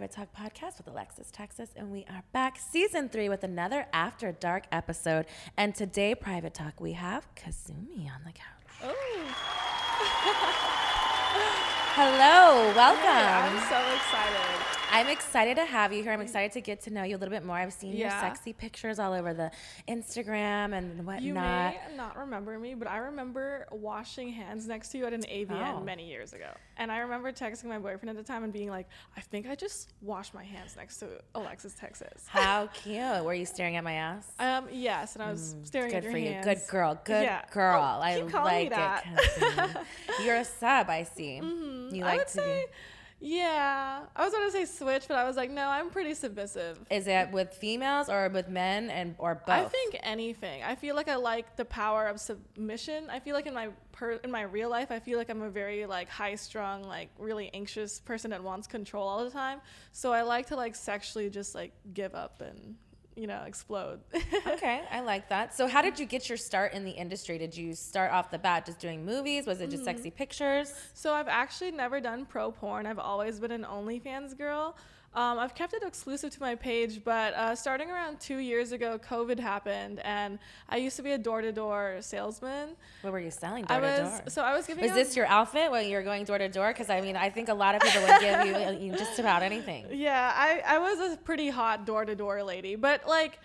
Private Talk Podcast with Alexis Texas, and we are back season three with another After Dark episode. And today, Private Talk, we have Kazumi on the couch. Oh. Hello, welcome. I'm so excited. I'm excited to have you here. I'm excited to get to know you a little bit more. I've seen your sexy pictures all over the Instagram and whatnot. You may not remember me, but I remember washing hands next to you at an AVN Oh. many years ago. And I remember texting my boyfriend at the time and being like, I think I just washed my hands next to Alexis Texas. How cute. Were you staring at my ass? Um, yes, and I was staring Good at your hands. Good for you. hands. Good girl. Good Yeah. girl. Oh, I keep calling me like it. You're a sub, I see. You Mm-hmm. I like would to say, be. Yeah. I was going to say switch, but I was like, no, I'm pretty submissive. Is it with females or with men and or both? I think anything. I feel like I like the power of submission. I feel like in my per, in my real life, I feel like I'm a very like high strung, like really anxious person that wants control all the time. So I like to like sexually just like give up and you know explode. okay, I like that. So, how did you get your start in the industry? Did you start off the bat just doing movies? Was it Mm-hmm. just sexy pictures? so I've actually never done pro porn. I've always been an OnlyFans girl. Um, I've kept it exclusive to my page, but uh, starting around two years ago, COVID happened, and I used to be a door to door salesman. What were you selling I door to was so I was giving. Was out- this your outfit when you were going door to door? Because I mean, I think a lot of people would give you, uh, you just about anything. Yeah, I, I was a pretty hot door to door lady, but like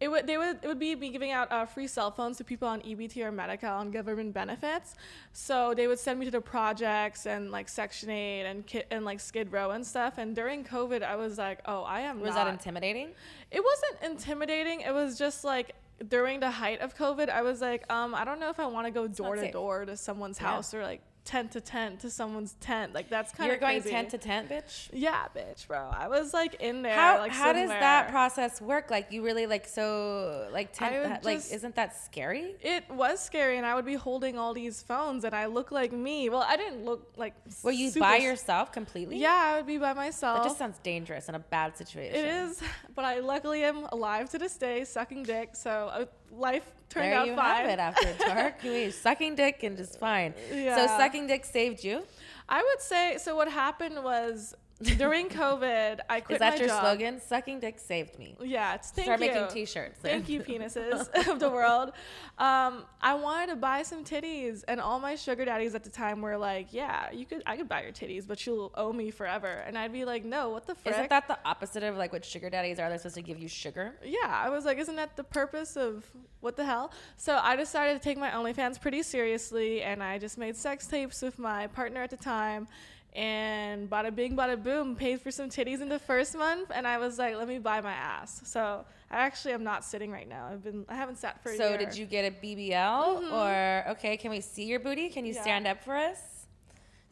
it would they would it would be me giving out uh, free cell phones to people on EBT or Medicaid on government benefits. So they would send me to the projects and like Section Eight and Ki- and like Skid Row and stuff. And during COVID, I was like, oh, I am. Was not. that intimidating? It wasn't intimidating. It was just like during the height of COVID, I was like, um, I don't know if I want to go door to door to someone's Yeah. house or like tent to tent to someone's tent. Like that's kind of You're going crazy. tent to tent, bitch. Yeah, bitch, bro. I was like in there. How like, how does that process work? Like you really like so like tent like just- isn't that scary? It was scary, and I would be holding all these phones, and I look like me. Well, I didn't look like. Were you by yourself completely? Yeah, I would be by myself. That just sounds dangerous in a bad situation. it is, but I luckily am alive to this day, sucking dick. So uh, life turned There out you fine. have it after dark. You mean sucking dick and just fine. So sucking dick saved you. I would say so. What happened was during COVID, I quit Is that your job. slogan? Sucking dick saved me. Yeah, it's thank Start you. making t-shirts. Thank you, penises of the world. Um, I wanted to buy some titties, and all my sugar daddies at the time were like, "Yeah, you could, I could buy your titties, but you'll owe me forever." And I'd be like, "No, what the frick?" Isn't that the opposite of like what sugar daddies are? They're supposed to give you sugar. yeah, I was like, "Isn't that the purpose of what the hell?" So I decided to take my OnlyFans pretty seriously, and I just made sex tapes with my partner at the time. And bada bing, bada boom, paid for some titties in the first month, and I was like, "Let me buy my ass." So I actually am not sitting right now. I've been, I haven't sat for a So year. did you get a BBL mm-hmm. or okay? Can we see your booty? Can you Yeah. stand up for us?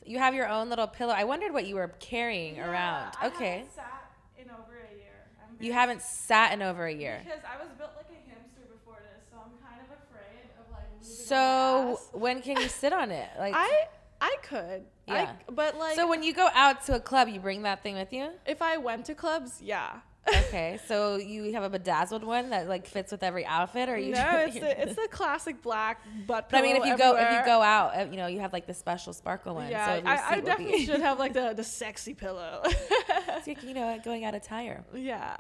You have your own little pillow. I wondered what you were carrying around. I Okay, haven't sat in over a year. I'm you haven't sat in over a year. because I was built like a hamster before this, so I'm kind of afraid of like So my ass. when can you sit on it? Like I I could. Yeah. I, but like So when you go out to a club, you bring that thing with you? if I went to clubs, yeah. Okay, so you have a bedazzled one that like fits with every outfit, or you? no, it's the it's the classic black butt. But I mean, if you go if you go out, uh, you know, you have like the special sparkle one. yeah, so I, I definitely be- should have like the the sexy pillow. It's like, you know, going out of tire. yeah.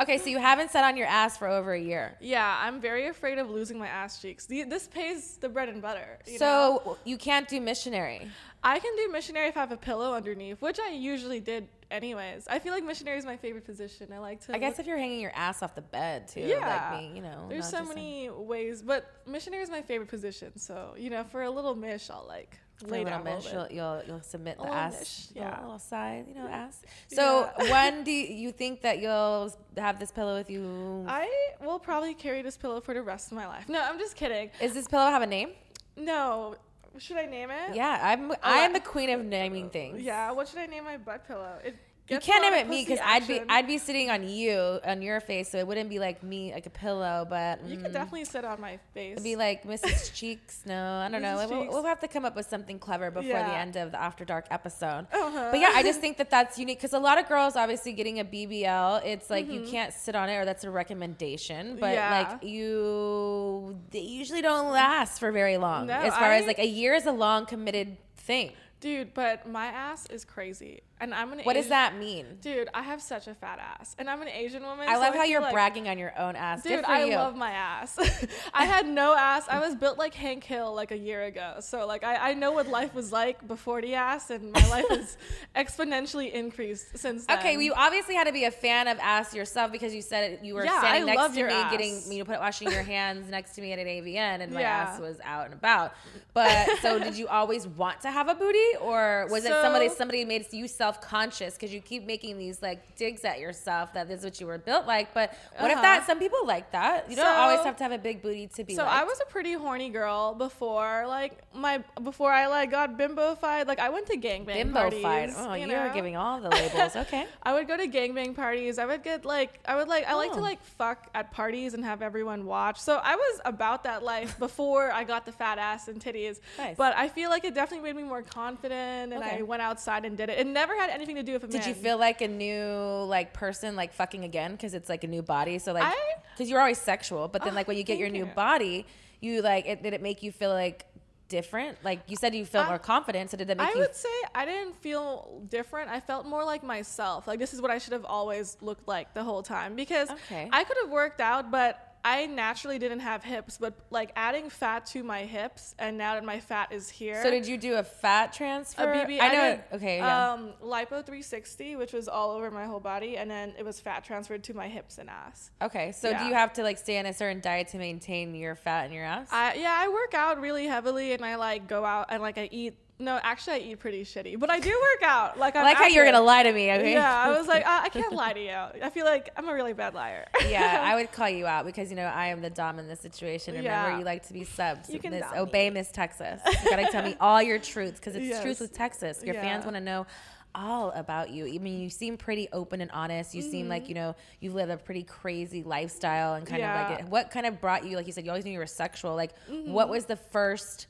Okay, so you haven't sat on your ass for over a year. Yeah, I'm very afraid of losing my ass cheeks. The, this pays the bread and butter. you know? So you can't do missionary. I can do missionary if I have a pillow underneath, which I usually did anyways. I feel like missionary is my favorite position. I like to. I guess if you're hanging your ass off the bed too, yeah, like me, you know. There's so many ways, but missionary is my favorite position. So you know, for a little mish, I'll like lay little down mish, little you'll, you'll you'll submit the little ass, mish, yeah. A little side, you know, ass. So Yeah. when do you think that you'll have this pillow with you? I will probably carry this pillow for the rest of my life. No, I'm just kidding. Is this pillow have a name? No, should I name it? Yeah, I'm I'm the queen of naming things. Yeah. What should I name my butt pillow? It, You can't name it me because I'd be. I'd be sitting on you on your face, so it wouldn't be like me like a pillow, but You mm, could definitely sit on my face. it'd be like Mrs. Cheeks. No, I don't know. We'll, we'll have to come up with something clever before the end of the After Dark episode. Uh-huh. But yeah, I just think that that's unique because a lot of girls obviously getting a BBL, it's like Mm-hmm. you can't sit on it or that's a recommendation. But Yeah. like you, they usually don't last for very long. No, as far as like a year is a long committed thing. Dude, but my ass is crazy, and I'm an. What does that mean? Dude, I have such a fat ass, and I'm an Asian woman. I so love how feel you're like- bragging on your own ass. Dude, I you. love my ass. I had no ass. I was built like Hank Hill like a year ago. So like I, I know what life was like before the ass, and my life has exponentially increased since then. Okay, well, you obviously had to be a fan of ass yourself because you said it, you were Yeah, standing I next to me, ass. getting you know, put washing your hands next to me at an AVN, and my Yeah. ass was out and about. But so, did you always want to have a booty, or was it somebody somebody made you self conscious because you keep making these like digs at yourself that this is what you were built like? But what if Uh-huh. that some people like that? You don't always have to have a big booty to be. So liked. I was a pretty horny girl before, like my before I like got bimbofied. Like I went to gangbang bimbo parties. fight. Oh, you you know? giving all the labels. Okay. I would go to gangbang parties. I would get like I would like I like to Oh. like fuck at parties and have everyone watch. So I was about that life before I got the fat ass and titties. Nice. But I feel like it definitely made me more confident and Okay. I went outside and did it. It never had anything to do with a Did you feel like a new like person like fucking again because it's like a new body? So like because you're always sexual, but then Oh, like when you get your new you. body, you like it, did it make you feel like different? Like you said, you felt I- more confident. So did that make I you? would say I didn't feel different. I felt more like myself. Like this is what I should have always looked like the whole time because Okay. I could have worked out, but I naturally didn't have hips. But like adding fat to my hips, and now that my fat is here, so did you do a fat transfer? a BB. I know. did, okay. Yeah. Um, lipo 360, which was all over my whole body, and then it was fat transferred to my hips and ass. okay. So do you have to like stay on a certain diet to maintain your fat in your ass? I yeah, I work out really heavily, and I like go out and like I eat. No, actually, I eat pretty shitty, but I do work out. Like I'm I like how you're gonna lie to me. Okay. Yeah, I was like, I, I can't lie to you. I feel like I'm a really bad liar. yeah, I would call you out because you know I am the dom in this situation. Remember, Yeah. you like to be subs. You can Miss, obey Miss Texas. You gotta tell me all your truths because it's Yes. truth with Texas. Your fans want to know all about you. I mean, you seem pretty open and honest. You seem like mm-hmm. you know you've lived a pretty crazy lifestyle and kind of like it. What kind of brought you? Like you said, you always knew you were sexual. Like, what mm-hmm. was the first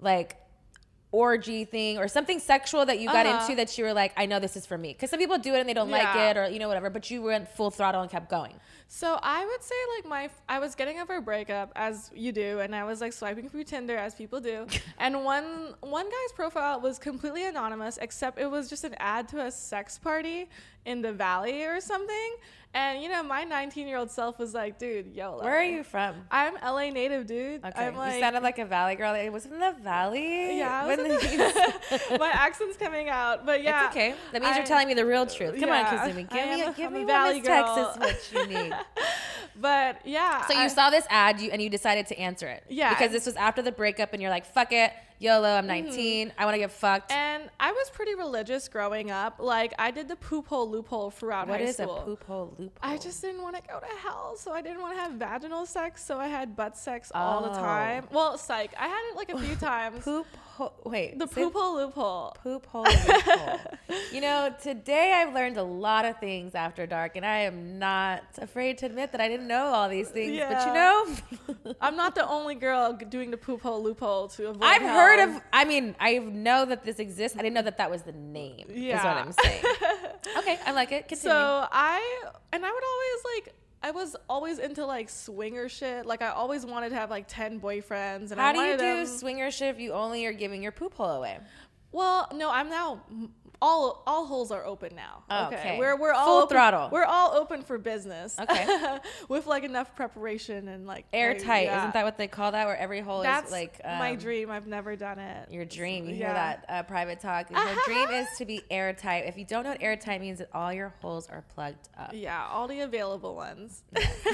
like? Orgy thing or something sexual that you got Uh-huh. into that you were like i know this is for me. Because some people do it and they don't like it or you know whatever but you went full throttle and kept going. So I would say like my I was getting over a breakup as you do, and I was like swiping through Tinder as people do, and one one guy's profile was completely anonymous except it was just an ad to a sex party in the valley or something, and you know my 19 year old self was like, dude, YOLO. where are you from I'm LA native, dude. Okay, I'm like, you sounded like a valley girl. It was in the valley. Yeah, I was When in the- my accent's coming out, but yeah, it's okay. That means I- you're telling me the real truth. Come yeah, on, Kazumi, I give me, a, a- give me valley girl. Texas what you need. But yeah, So you I- saw this ad, you and you decided to answer it. Yeah. Because this was after the breakup, and you're like, "Fuck it, YOLO. I'm 19. I want to get fucked." Mm-hmm. And I was pretty religious growing up. Like I did the poop hole loophole throughout what high is school. a poop hole loophole? I just didn't want to go to hell, so I didn't want to have vaginal sex, so I had butt sex all the Oh. time. Well, psych, I had it like a few times. poop. Ho- wait, the poop hole loophole. poop hole loophole. you know, today I've learned a lot of things after dark, and I am not afraid to admit that I didn't know all these things. But you know, I'm not the only girl doing the poop hole loophole to avoid. I've hell. heard of. I mean, I know that this exists. I didn't know that that was the name. Is what I'm saying. okay, I like it. Continue. So I and I would always like. I was always into like swinger shit. Like I always wanted to have like ten boyfriends. And How I do you do them- swinger shit if you only are giving your poop hole away? Well, no, I'm now all all holes are open now. Okay. We're we're all Full open- throttle. We're all open for business. Okay. With like enough preparation and like Airtight, yeah. isn't that what they call that? Where every hole That's is like my um, dream. I've never done it. Your dream. You hear that? Uh, private talk. Your dream is to be airtight. If you don't know what airtight means, that all your holes are plugged up. Yeah, all the available ones.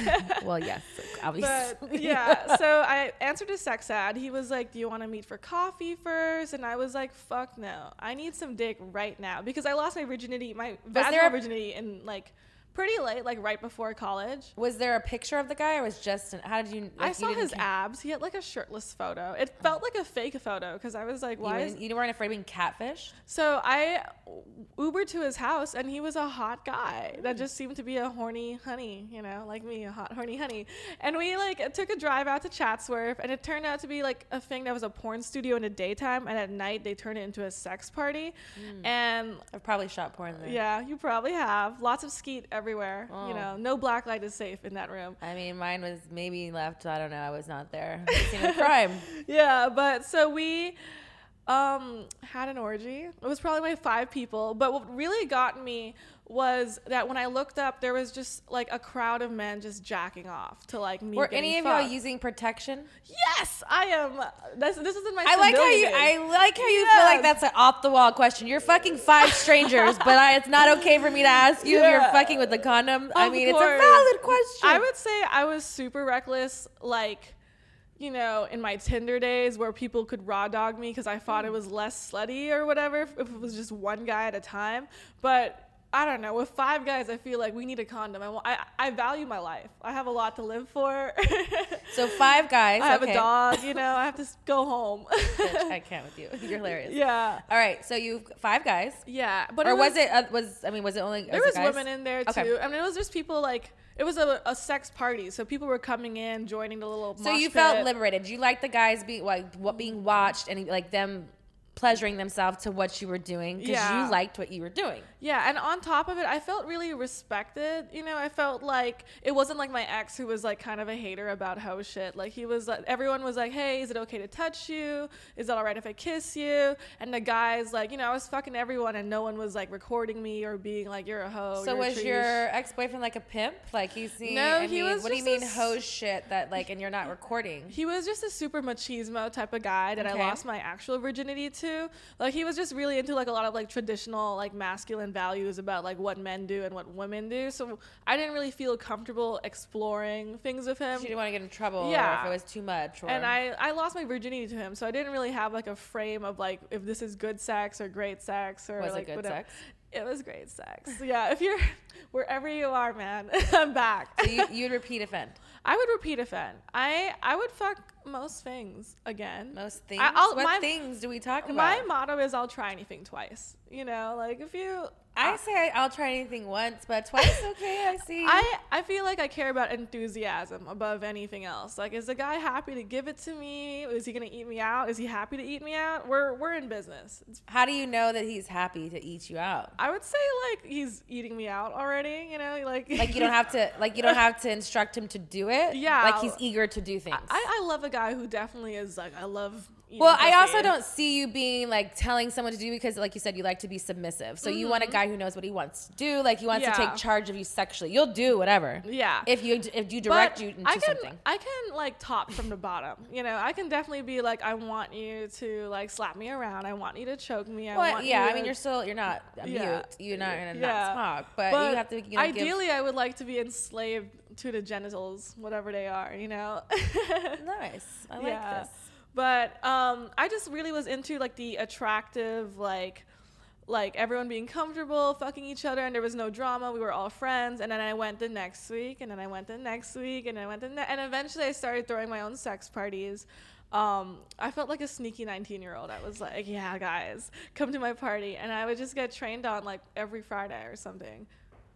well, yes, obviously. But yeah, so I answered a sex ad. He was like, "Do you want to meet for coffee first? And I was like, "Fuck no, I need some dick right now because I lost my virginity, my vaginal there virginity in like pretty late, like right before college. Was there a picture of the guy, or was just? An, how did you? Like, I saw didn't his ca- abs. He had like a shirtless photo. It felt like a fake photo because I was like, You, why is wouldn't- you weren't afraid of being catfished. So I Ubered to his house, and he was a hot guy that just seemed to be a horny honey, you know, like me, a hot horny honey. And we like took a drive out to Chatsworth, and it turned out to be like a thing that was a porn studio in the daytime, and at night they turned it into a sex party. Hmm. And I've probably shot porn there. yeah, you probably have lots of skeet everywhere. Oh. You know, no black light is safe in that room. I mean, mine was maybe left. I don't know. I was not there. Crime. yeah, but so we um had an orgy. It was probably my five people, but what really got me was that when I looked up, there was just like a crowd of men just jacking off to like me. Were any of y'all using protection? Yes, I am. This, this is in my. I like how you. I like how you feel like that's an off the wall question. You're fucking five strangers, but I, it's not okay for me to ask you if you're fucking with the condom. I Of mean, it's a valid question. I would say I was super reckless, like, you know, in my Tinder days where people could raw dog me because I thought it hmm. was less slutty or whatever if it was just one guy at a time. But I don't know. With five guys, I feel like we need a condom. I, I, I value my life. I have a lot to live for. so five guys. I have okay. a dog, you know, I have to go home. Bitch, I can't with you. You're hilarious. yeah. All right. So you five guys. Yeah. But or was, it? Uh, was I mean, was it only? There was was women in there too. Okay. I mean, it was just people like it was a, a sex party, so people were coming in, joining the little. So you felt liberated. You liked the guys being like what being watched and like them pleasuring themselves to what you were doing because Yeah. you liked what you were doing. Yeah, and on top of it, I felt really respected. You know, I felt like it wasn't like my ex who was like kind of a hater about hoe shit. Like he was like everyone was like, "Hey, is it okay to touch you? Is it all right if I kiss you?" And the guys like, you know, I was fucking everyone and no one was like recording me or being like, "You're a hoe." So was treesh." your ex boyfriend like a pimp? Like he's seen? No, I he mean, was What do you mean hoe shit that like and you're not recording? He was just a super machismo type of guy that Okay. I lost my actual virginity to. Like he was just really into like a lot of like traditional like masculine values about like what men do and what women do. So I didn't really feel comfortable exploring things with him. She didn't want to get in trouble. Or Yeah. if it was too much. Or, And I, I lost my virginity to him, so I didn't really have like a frame of like if this is good sex or great sex or Was it good whatever. sex? It was great sex. Yeah, if you're wherever you are, man, I'm back. so you, you'd repeat offend. I would repeat offend. I I would fuck most things again. Most things. I'll- what my- things do we talk about? My motto is I'll try anything twice. You know, like if you I say I'll try anything once, but twice okay. I see. I, I feel like I care about enthusiasm above anything else. Like, is the guy happy to give it to me? Is he gonna eat me out? Is he happy to eat me out? We're we're in business. How do you know that he's happy to eat you out? I would say like he's eating me out already. You know, like Like you don't have to like you don't have to instruct him to do it. Yeah. Like he's eager to do things. I, I love a guy who definitely is like I love. Eating well, I also don't see you being like telling someone to do because, like you said, you like to be submissive. So you want a guy who knows what he wants to do. Like he wants to Mm-hmm. Take charge of you sexually. You'll do whatever. Yeah. If you if you direct But you into I can, something. I can like top from the bottom. You know, I can definitely be like, I want you to like slap me around. I want you to choke me. I Well, yeah, you I mean, you're still you're not a Yeah. mute. You're not gonna Yeah. not talk, but, you have to. You know, give- ideally, I would like to be enslaved to the genitals, whatever they are. You know. nice. I like Yeah. this. But um, I just really was into like the attractive, like, like everyone being comfortable, fucking each other, and there was no drama. We were all friends. And then I went the next week, and then I went the next week, and I went the ne- and eventually I started throwing my own sex parties. Um, I felt like a sneaky 19 year old. I was like, yeah, guys, come to my party. And I would just get trained on like every Friday or something.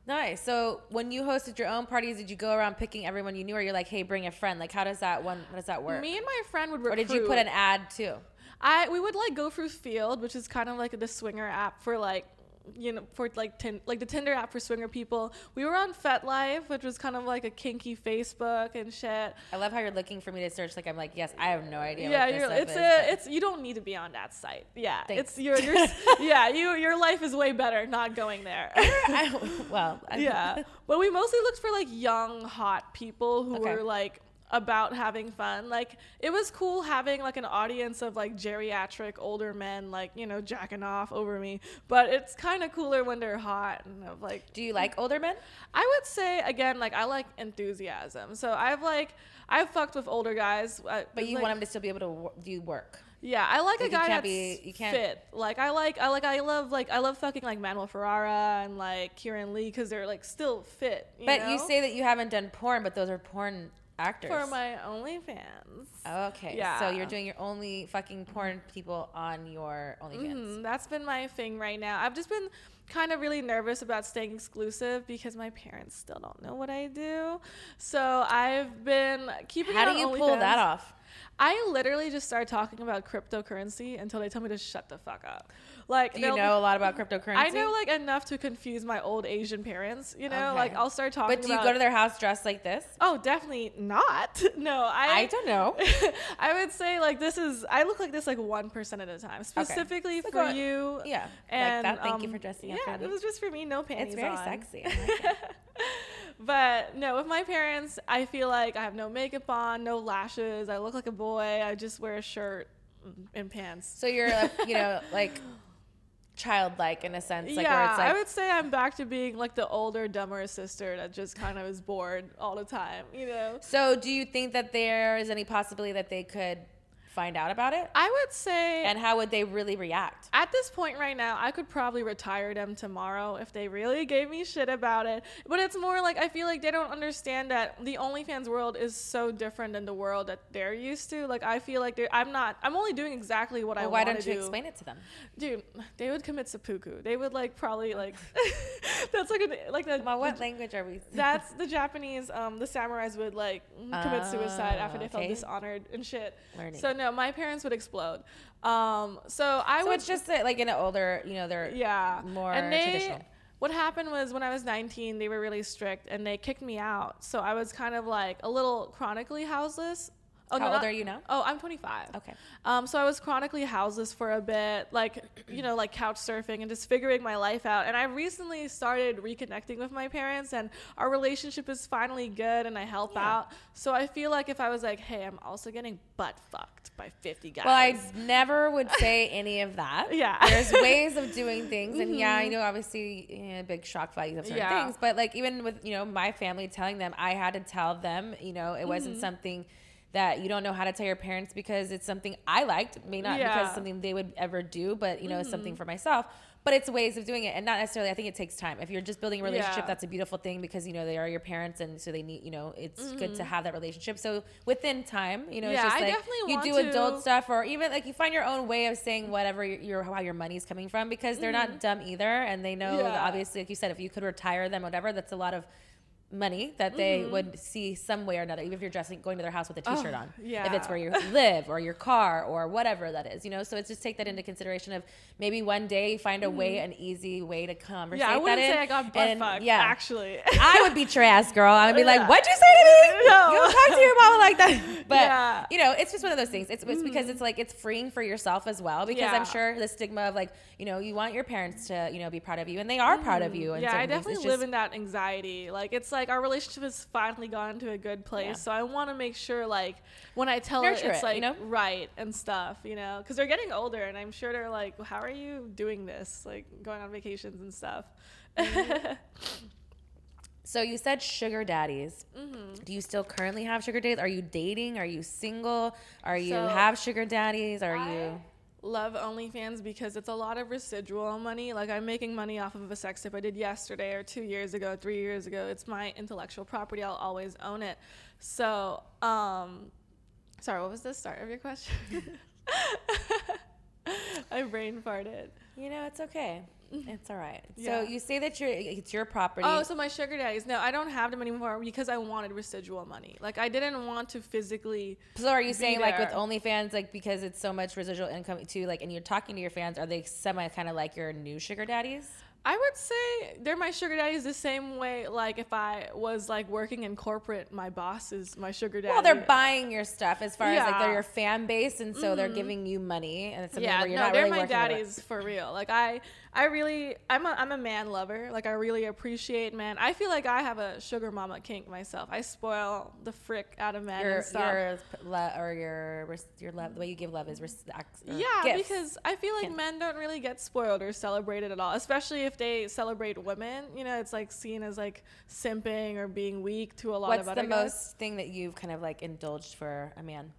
Nice. So when you hosted your own parties, did you go around picking everyone you knew, or you're like, hey, bring a friend? Like, how does that one? How does that work? Me and my friend would or did you put an ad too? I we would like go through Feeld, which is kind of like the swinger app for like you know for like tin, like the Tinder app for swinger people. We were on FetLife, which was kind of like a kinky Facebook and shit. I love how you're looking for me to search. Like I'm like, yes, I have no idea. yeah, what this you're, stuff it's is, a it's you don't need to be on that site. Yeah, Thanks. it's your your yeah you your life is way better not going there. I, well, I- yeah, but we mostly looked for like young hot people who Okay. were like about having fun. Like it was cool having like an audience of like geriatric older men like, you know, jacking off over me. But it's kind of cooler when they're hot and of like Do you like older men? I would say again like I like enthusiasm. So I've like I've fucked with older guys, uh, But you like, want them to still be able to do work. yeah, I like, Like, a guy can't that's be- you can't- fit. Like I like I like I love like I love fucking like Manuel Ferrara and like Kieran Lee because they're like still fit. But you say that you haven't done porn, but those are porn actors. for my OnlyFans. Okay. Yeah. So you're doing your only fucking porn people on your OnlyFans. Mhm, that's been my thing right now. I've just been kind of really nervous about staying exclusive because my parents still don't know what I do. So I've been keeping. It. How do you pull that off? I literally just started talking about cryptocurrency until they tell me to shut the fuck up. Like, Do you know a lot about cryptocurrency? I know like enough to confuse my old Asian parents. You know, Okay. like I'll start talking. But do you about, go to their house dressed like this? Oh, definitely not. No, I. I don't know. I would say like this is. I look like this like one percent at a time, specifically So for go- you. Yeah. And like that. Thank you um, for dressing yeah, up me. it was just for me, no panties. it's very on. sexy. Like. But no, with my parents, I feel like I have no makeup on, no lashes. I look like a boy. I just wear a shirt and pants. So you're, you know, like childlike in a sense, like yeah, like I would say I'm back to being like the older, dumber sister that just kind of is bored all the time. You know. So, do you think that there is any possibility that they could find out about it? I would say And how would they really react? at this point right now, I could probably retire them tomorrow if they really gave me shit about it. But it's more like I feel like they don't understand that the OnlyFans world is so different than the world that they're used to. Like I feel like I'm not. I'm only doing exactly what I want to do. Why don't you do. explain it to them? Dude, they would commit seppuku. They would like probably like. that's like a like the. Well, what the- language are we? that's the Japanese. Um, the samurais would like commit suicide after they Ah, felt dishonored and shit. Learning. So no, my parents would explode. Um, so I so would it's just uh, like in an older, you know, they're yeah more and they, traditional. What happened was when I was 19, they were really strict and they kicked me out. So I was kind of like a little chronically houseless. Oh, How no, old not- are you now? Oh, I'm 25. Okay. Um, so I was chronically houseless for a bit, like you know, like couch surfing and just figuring my life out. And I recently started reconnecting with my parents, and our relationship is finally good, and I help Yeah. out. So I feel like if I was like, hey, I'm also getting butt fucked by 50 guys. Well, I never would say any of that. Yeah. Mm-hmm. There's ways of doing things. And yeah, I know obviously you know, big shock values of certain Yeah. things. But like even with, you know, my family telling them, I had to tell them, you know, it wasn't Mm-hmm. something that you don't know how to tell your parents because it's something I liked. May not Yeah. Mm-hmm. because it's something they would ever do, but you know, it's something for myself. But it's ways of doing it, and not necessarily. I think it takes time. If you're just building a relationship, Yeah. that's a beautiful thing because you know they are your parents, and so they need. You know, it's good to have that relationship. So within time, you know, Mm-hmm. Yeah, it's just I like you do adult stuff, or even like you find your own way of saying whatever your, your how your money's coming from because they're not dumb either, and they know that Mm-hmm. Obviously, like you said, if you could retire them, whatever, that's a lot of money that they Mm-hmm. would see some way or another, even if you're dressing going to their house with a t-shirt on, yeah. if Oh, it's where you live or your car or whatever that is, you know. So it's just take that into consideration of maybe one day find a way, an easy way to conversate Mm-hmm. yeah, I wouldn't in. say I got butt fucked. Yeah, actually. I would beat your ass, girl. I would be like, "What'd you say to me? No. You don't talk to your mama like that." But Yeah. You know, it's just one of those things. It's, it's because it's like it's freeing for yourself as well. Because Yeah. I'm sure the stigma of like, you know, you want your parents to, you know, be proud of you, and they are proud of you. in Mm-hmm. yeah, I definitely live just- in that anxiety. Like it's like our relationship has finally gotten to a good place. Yeah. So I want to make sure like when I tell Nurture her it's it, like you know? right and stuff, you know, because they're getting older and I'm sure they're like, how are you doing this? Like going on vacations and stuff. Mm-hmm. So you said sugar daddies. Mm-hmm. Do you still currently have sugar daddies? Are you dating? Are you single? Are you So, have sugar daddies? Are I you? love OnlyFans because it's a lot of residual money. Like I'm making money off of a sex tape I did yesterday or two years ago, three years ago. It's my intellectual property. I'll always own it. So, um, sorry, what was the start of your question? I brain farted. You know, it's okay. It's all right. Mm-hmm. Yeah. So you say that you're it's your property. Oh, so my sugar daddies. No, I don't have them anymore because I wanted residual money. Like I didn't want to physically. So are you saying like with there. OnlyFans, like because it's so much residual income too, like, and you're talking to your fans, are they semi kind of like your new sugar daddies? I would say they're my sugar daddies the same way. Like if I was like working in corporate, my boss is my sugar daddy. Well, they're buying your stuff as far as like they're your fan base, and so they're giving you money, and it's something yeah, where you're no, not they're really my daddies for real. Like I, I really, I'm a, I'm a man lover. Like I really appreciate men. I feel like I have a sugar mama kink myself. I spoil the frick out of men Your and stuff. your lo- or your your love the way you give love is res- uh, yeah, gifts. because I feel like Gifts. men don't really get spoiled or celebrated at all, especially if they celebrate women. You know, it's like seen as like simping or being weak to a lot what's of other the guys. most thing that you've kind of like indulged for a man?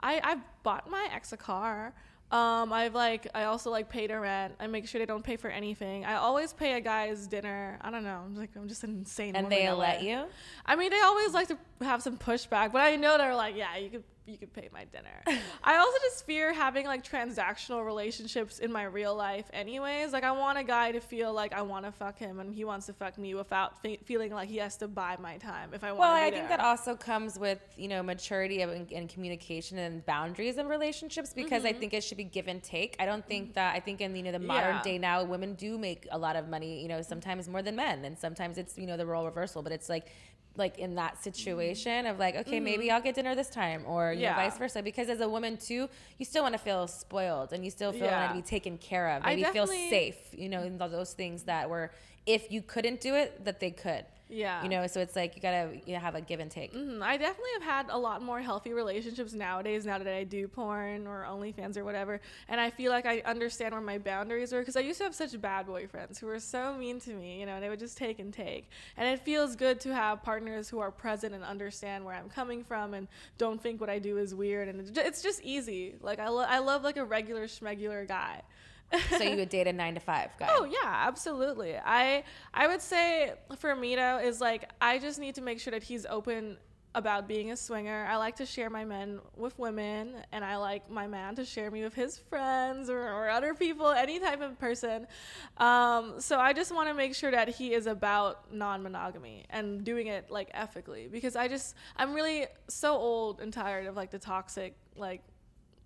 I I bought my ex a car. Um, I've like I also like pay a rent. I make sure they don't pay for anything. I always pay a guy's dinner. I don't know. I'm like I'm just an insane. And they let way. you? I mean, they always like to have some pushback, but I know they're like, yeah, you could you could pay my dinner. I also just fear having like transactional relationships in my real life, anyways. Like I want a guy to feel like I want to fuck him and he wants to fuck me without fe- feeling like he has to buy my time if I want. Well, I be think that also comes with you know maturity of, and, and communication and boundaries in relationships because I mm-hmm. think it should be give and take. I don't mm-hmm. think that I think in you know the modern Yeah. day now women do make a lot of money. You know sometimes more than men, and sometimes it's you know the role reversal. But it's like like in that situation of like okay maybe mm-hmm. I'll get dinner this time or you know vice versa. Because as a woman too you still want to feel spoiled and you still feel Yeah. to be taken care of. Maybe feel safe you know th- those things that were if you couldn't do it that they could Yeah. you know so it's like you gotta you have a give and take Mhm. I definitely have had a lot more healthy relationships nowadays now that I do porn or OnlyFans or whatever. And I feel like I understand where my boundaries are because I used to have such bad boyfriends who were so mean to me, you know, and they would just take and take. And it feels good to have partners who are present and understand where I'm coming from and don't think what I do is weird. And it's just easy. Like, I, lo- I love like a regular schmegular guy. So you would date a nine to five guy. Oh yeah, absolutely. I I would say for me though is like I just need to make sure that he's open about being a swinger. I like to share my men with women and I like my man to share me with his friends or, or other people, any type of person. Um, so I just want to make sure that he is about non-monogamy and doing it like ethically because I just I'm really so old and tired of like the toxic like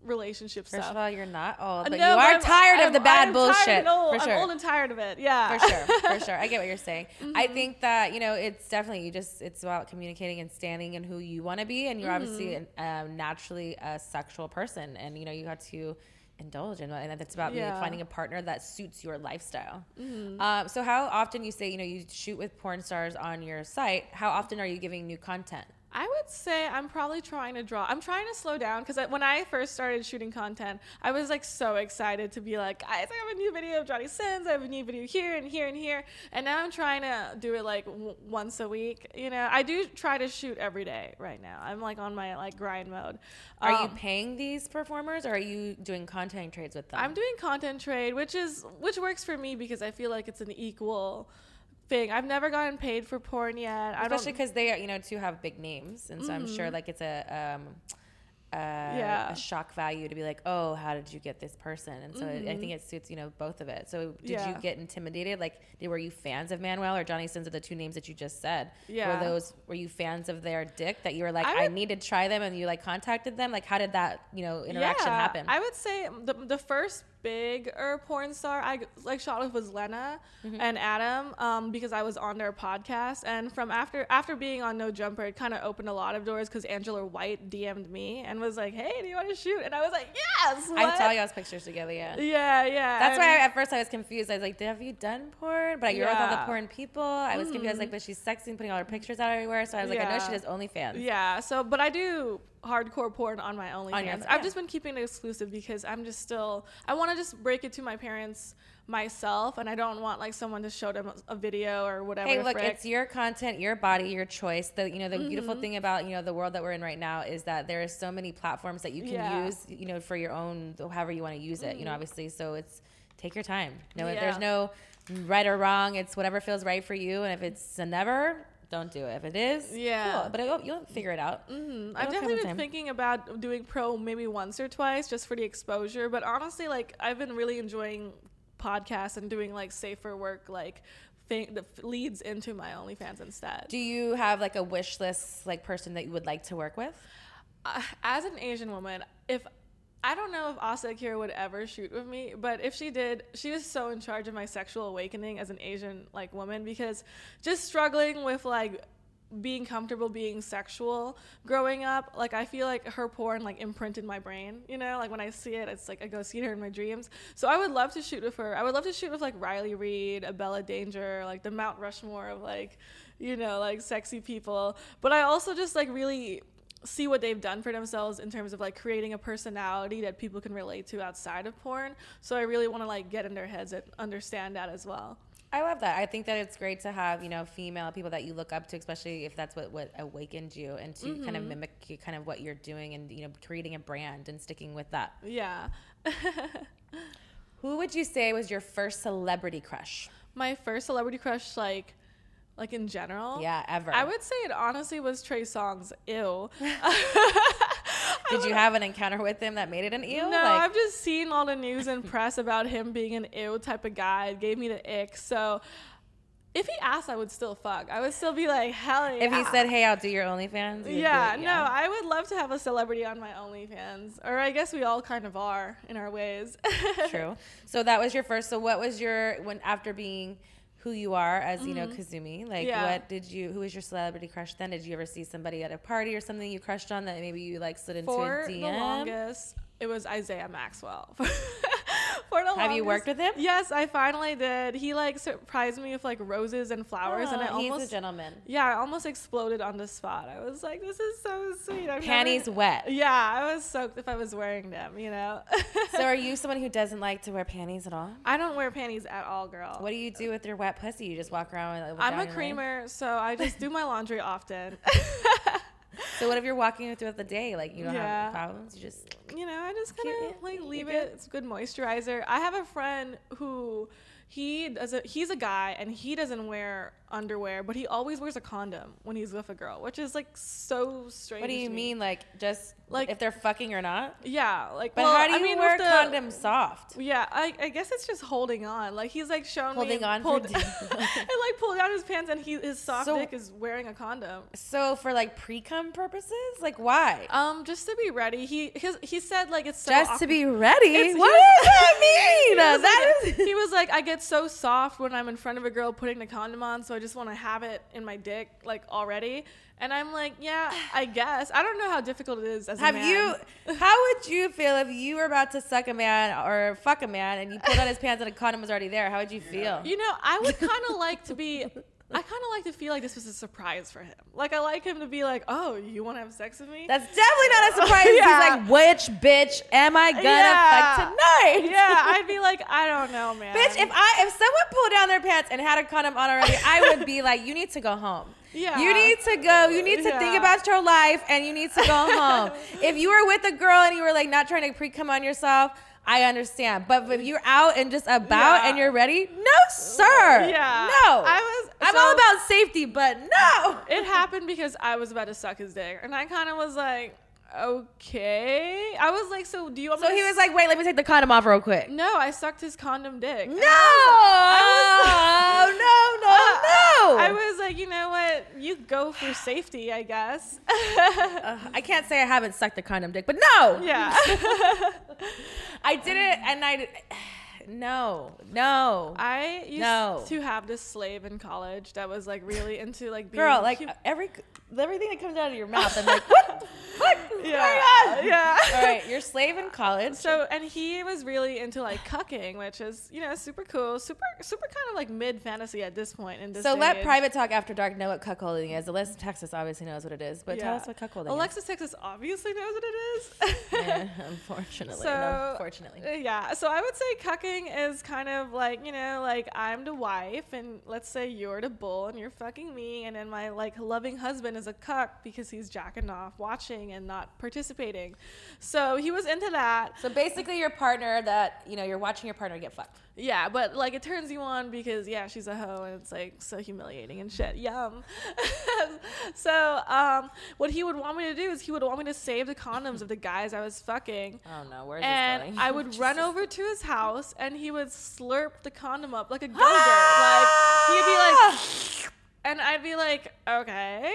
relationship First stuff. of all, you're not old, but No, you are I'm- tired of I'm- the bad I'm bullshit. And. For sure. I'm old and tired of it. Yeah. for sure, for sure. I get what you're saying. I Mm-hmm. think that you know it's definitely you just it's about communicating and standing in who you want to be, and you're obviously Mm-hmm. an, um, naturally a sexual person, and you know you have to indulge in and it's about Yeah. Mm-hmm. finding a partner that suits your lifestyle. Um, so how often you say you know you shoot with porn stars on your site? How often are you giving new content? I would say I'm probably trying to draw. I'm trying to slow down because when I first started shooting content, I was like so excited to be like, guys, I have a new video of Johnny Sins. I have a new video here and here and here. And now I'm trying to do it like w- once a week. You know, I do try to shoot every day right now. I'm like on my like grind mode. Are you Um, paying these performers, or are you doing content trades with them? I'm doing content trade, which is which works for me because I feel like it's an equal thing. I've never gotten paid for porn yet. Especially. Mm-hmm. because they you know too have big names and so i'm sure like it's a um uh, Yeah. a shock value to be like, oh, how did you get this person? And so I think it suits you know both of it. So did you Mm-hmm. Get intimidated? Like, did, were you fans of Manuel or Johnny Sins are the two names that you just said? Yeah. Were those were you fans of their dick that you were like, I I, need to try them, and you like contacted them? Like, how did that you know interaction yeah, happen? I would say the, the first big er, porn star I like shot with was Lena Mm-hmm. and Adam um, because I was on their podcast and from after after being on No Jumper it kind of opened a lot of doors because Angela White DM'd me and was like hey do you want to shoot and I was like yes I what?" saw y'all's pictures together. Yeah. yeah yeah That's and- why I, at first I was confused. I was like, "Have you done porn?" But you're with all the porn people. I was confused. I was like, mm. "But she's sexing, putting all her pictures out everywhere." So I was like, "I know she Yeah. does OnlyFans." Yeah, so but I do hardcore porn on my OnlyFans. your- I've yeah. just been keeping it exclusive because I'm just still I want to just break it to my parents myself, and I don't want like someone to show them a video or whatever. Hey, look, frick. it's your content, your body, your choice. The you know the beautiful Mm-hmm. thing about you know the world that we're in right now is that there is so many platforms that you can Yeah. use, you know, for your own however you want to use it. You know, obviously, so it's take your time. No, Mm-hmm. Yeah. there's no right or wrong. It's whatever feels right for you, and if it's a never, don't do it. If it is, Yeah. cool. but it'll, you'll figure it out. Mm, It'll I've definitely been time. thinking about doing pro maybe once or twice just for the exposure. But honestly, like I've been really enjoying podcasts and doing like safer work, like thing that leads into my OnlyFans instead. Do you have like a wish list, like person that you would like to work with? uh, as an Asian woman, if I don't know if Asa Akira would ever shoot with me, but if she did, she was so in charge of my sexual awakening as an Asian like woman because just struggling with like being comfortable being sexual growing up like i feel like her porn like imprinted my brain you know? Like when i see it it's like i go see her in my dreams. So i would love to shoot with her. I would love to shoot with like riley reid abella danger like the mount rushmore of like you know like sexy people. But i also just like really see what they've done for themselves in terms of like creating a personality that people can relate to outside of porn. So i really want to like get in their heads and understand that as well I love that. I think that it's great to have, you know, female people that you look up to, especially if that's what, what awakened you and to mm-hmm. kind of mimic kind of what you're doing and, you know, creating a brand and sticking with that. Yeah. Who would you say was your first celebrity crush? My first celebrity crush, like, like in general. Yeah, ever. I would say it honestly was Trey Songz. Ew. Did you have an encounter with him that made it an ew? No, like- I've just seen all the news and press about him being an ew type of guy. It gave me the ick. So if he asked, I would still fuck. I would still be like, hell yeah. If he said, hey, I'll do your OnlyFans. Yeah, it, yeah, no, I would love to have a celebrity on my OnlyFans. Or I guess we all kind of are in our ways. True. So that was your first. So what was your, when after being who you are as you mm-hmm. know Kazumi. Like, yeah. what did you? Who was your celebrity crush then? Did you ever see somebody at a party or something you crushed on that maybe you like slid into For a DM? the longest, it was Isaiah Maxwell. for the Have you worked with him? Yes, I finally did. He like surprised me with like roses and flowers, oh, and I almost he's a gentleman. Yeah, I almost exploded on the spot. I was like, "This is so sweet." I've Panties never, wet. Yeah, I was soaked if I was wearing them. You know. so, are you someone who doesn't like to wear panties at all? I don't wear panties at all, girl. What do you do with your wet pussy? You just walk around with. I'm a creamer, so I just do my laundry often. So what if you're walking throughout the day, like you don't yeah. have problems? You just you know, I just kind of like leave it. It's good moisturizer. I have a friend who he does a, he's a guy and he doesn't wear underwear, but he always wears a condom when he's with a girl, which is like so strange. What do you mean, like just like if they're fucking or not? Yeah, like. But well, how do you I mean, wear a condom soft? Yeah, I, I guess it's just holding on. Like he's like showing holding me on pulled, and like pulled down his pants and he his soft so, dick is wearing a condom. So for like pre cum purposes, like why? Um, just to be ready. He his, he said like it's so just awkward. to be ready. what does that mean? that like, is. he was like, I get so soft when I'm in front of a girl putting the condom on, so I just want to have it in my dick like already. And I'm like, yeah, I guess. I don't know how difficult it is as Have a man. you? How would you feel if you were about to suck a man or fuck a man and you pulled on his pants and a condom was already there? How would you feel? You know, I would kind of like to be. I kind of like to feel like this was a surprise for him. Like I like him to be like, "Oh, you want to have sex with me?" That's definitely not a surprise. yeah. He's like, "Which bitch am I gonna yeah. fuck tonight?" yeah, I'd be like, "I don't know, man." Bitch, if I if someone pulled down their pants and had a condom on already, I would be like, "You need to go home." Yeah. You need to go. You need to yeah. think about your life and you need to go home. if you were with a girl and you were like not trying to pre come on yourself, I understand. But if you're out and just about yeah. and you're ready, no, sir. Yeah. No. I was. I'm so all about safety, but no. It happened because I was about to suck his dick, and I kind of was like, okay. I was like, so do you want so he was like, wait, let me take the condom off real quick. No, I sucked his condom dick. No, I was, I was, no, no, uh, no. I was like, you know what? You go for safety, I guess. uh, I can't say I haven't sucked a condom dick, but no. Yeah. I did it, and I no, no. I used no. to have this slave in college that was like really into like being girl. Like every everything that comes out of your mouth, I'm like, what? Yeah, yeah. All right, you're slave in college. So, and he was really into like cucking, which is you know super cool, super super kind of like mid fantasy at this point in this. So let age. Private Talk After Dark know what cuckolding is. Alexis Texas obviously knows what it is, but yeah. tell us what cuckolding Alexis is. Texas obviously knows what it is. yeah, unfortunately. So, unfortunately. Uh, yeah. So I would say cucking is kind of like you know like I'm the wife, and let's say you're the bull, and you're fucking me, and then my like loving husband is a cuck because he's jacking off, watching and not participating. So he was into that. So basically, your partner that you know you're watching your partner get fucked. Yeah, but like it turns you on because yeah, she's a hoe and it's like so humiliating and shit. Yum. so um, what he would want me to do is he would want me to save the condoms of the guys I was fucking. Oh no, where's and this going? I would run over to his house and he would slurp the condom up like a go-gurt. like he'd be like and I'd be like, okay.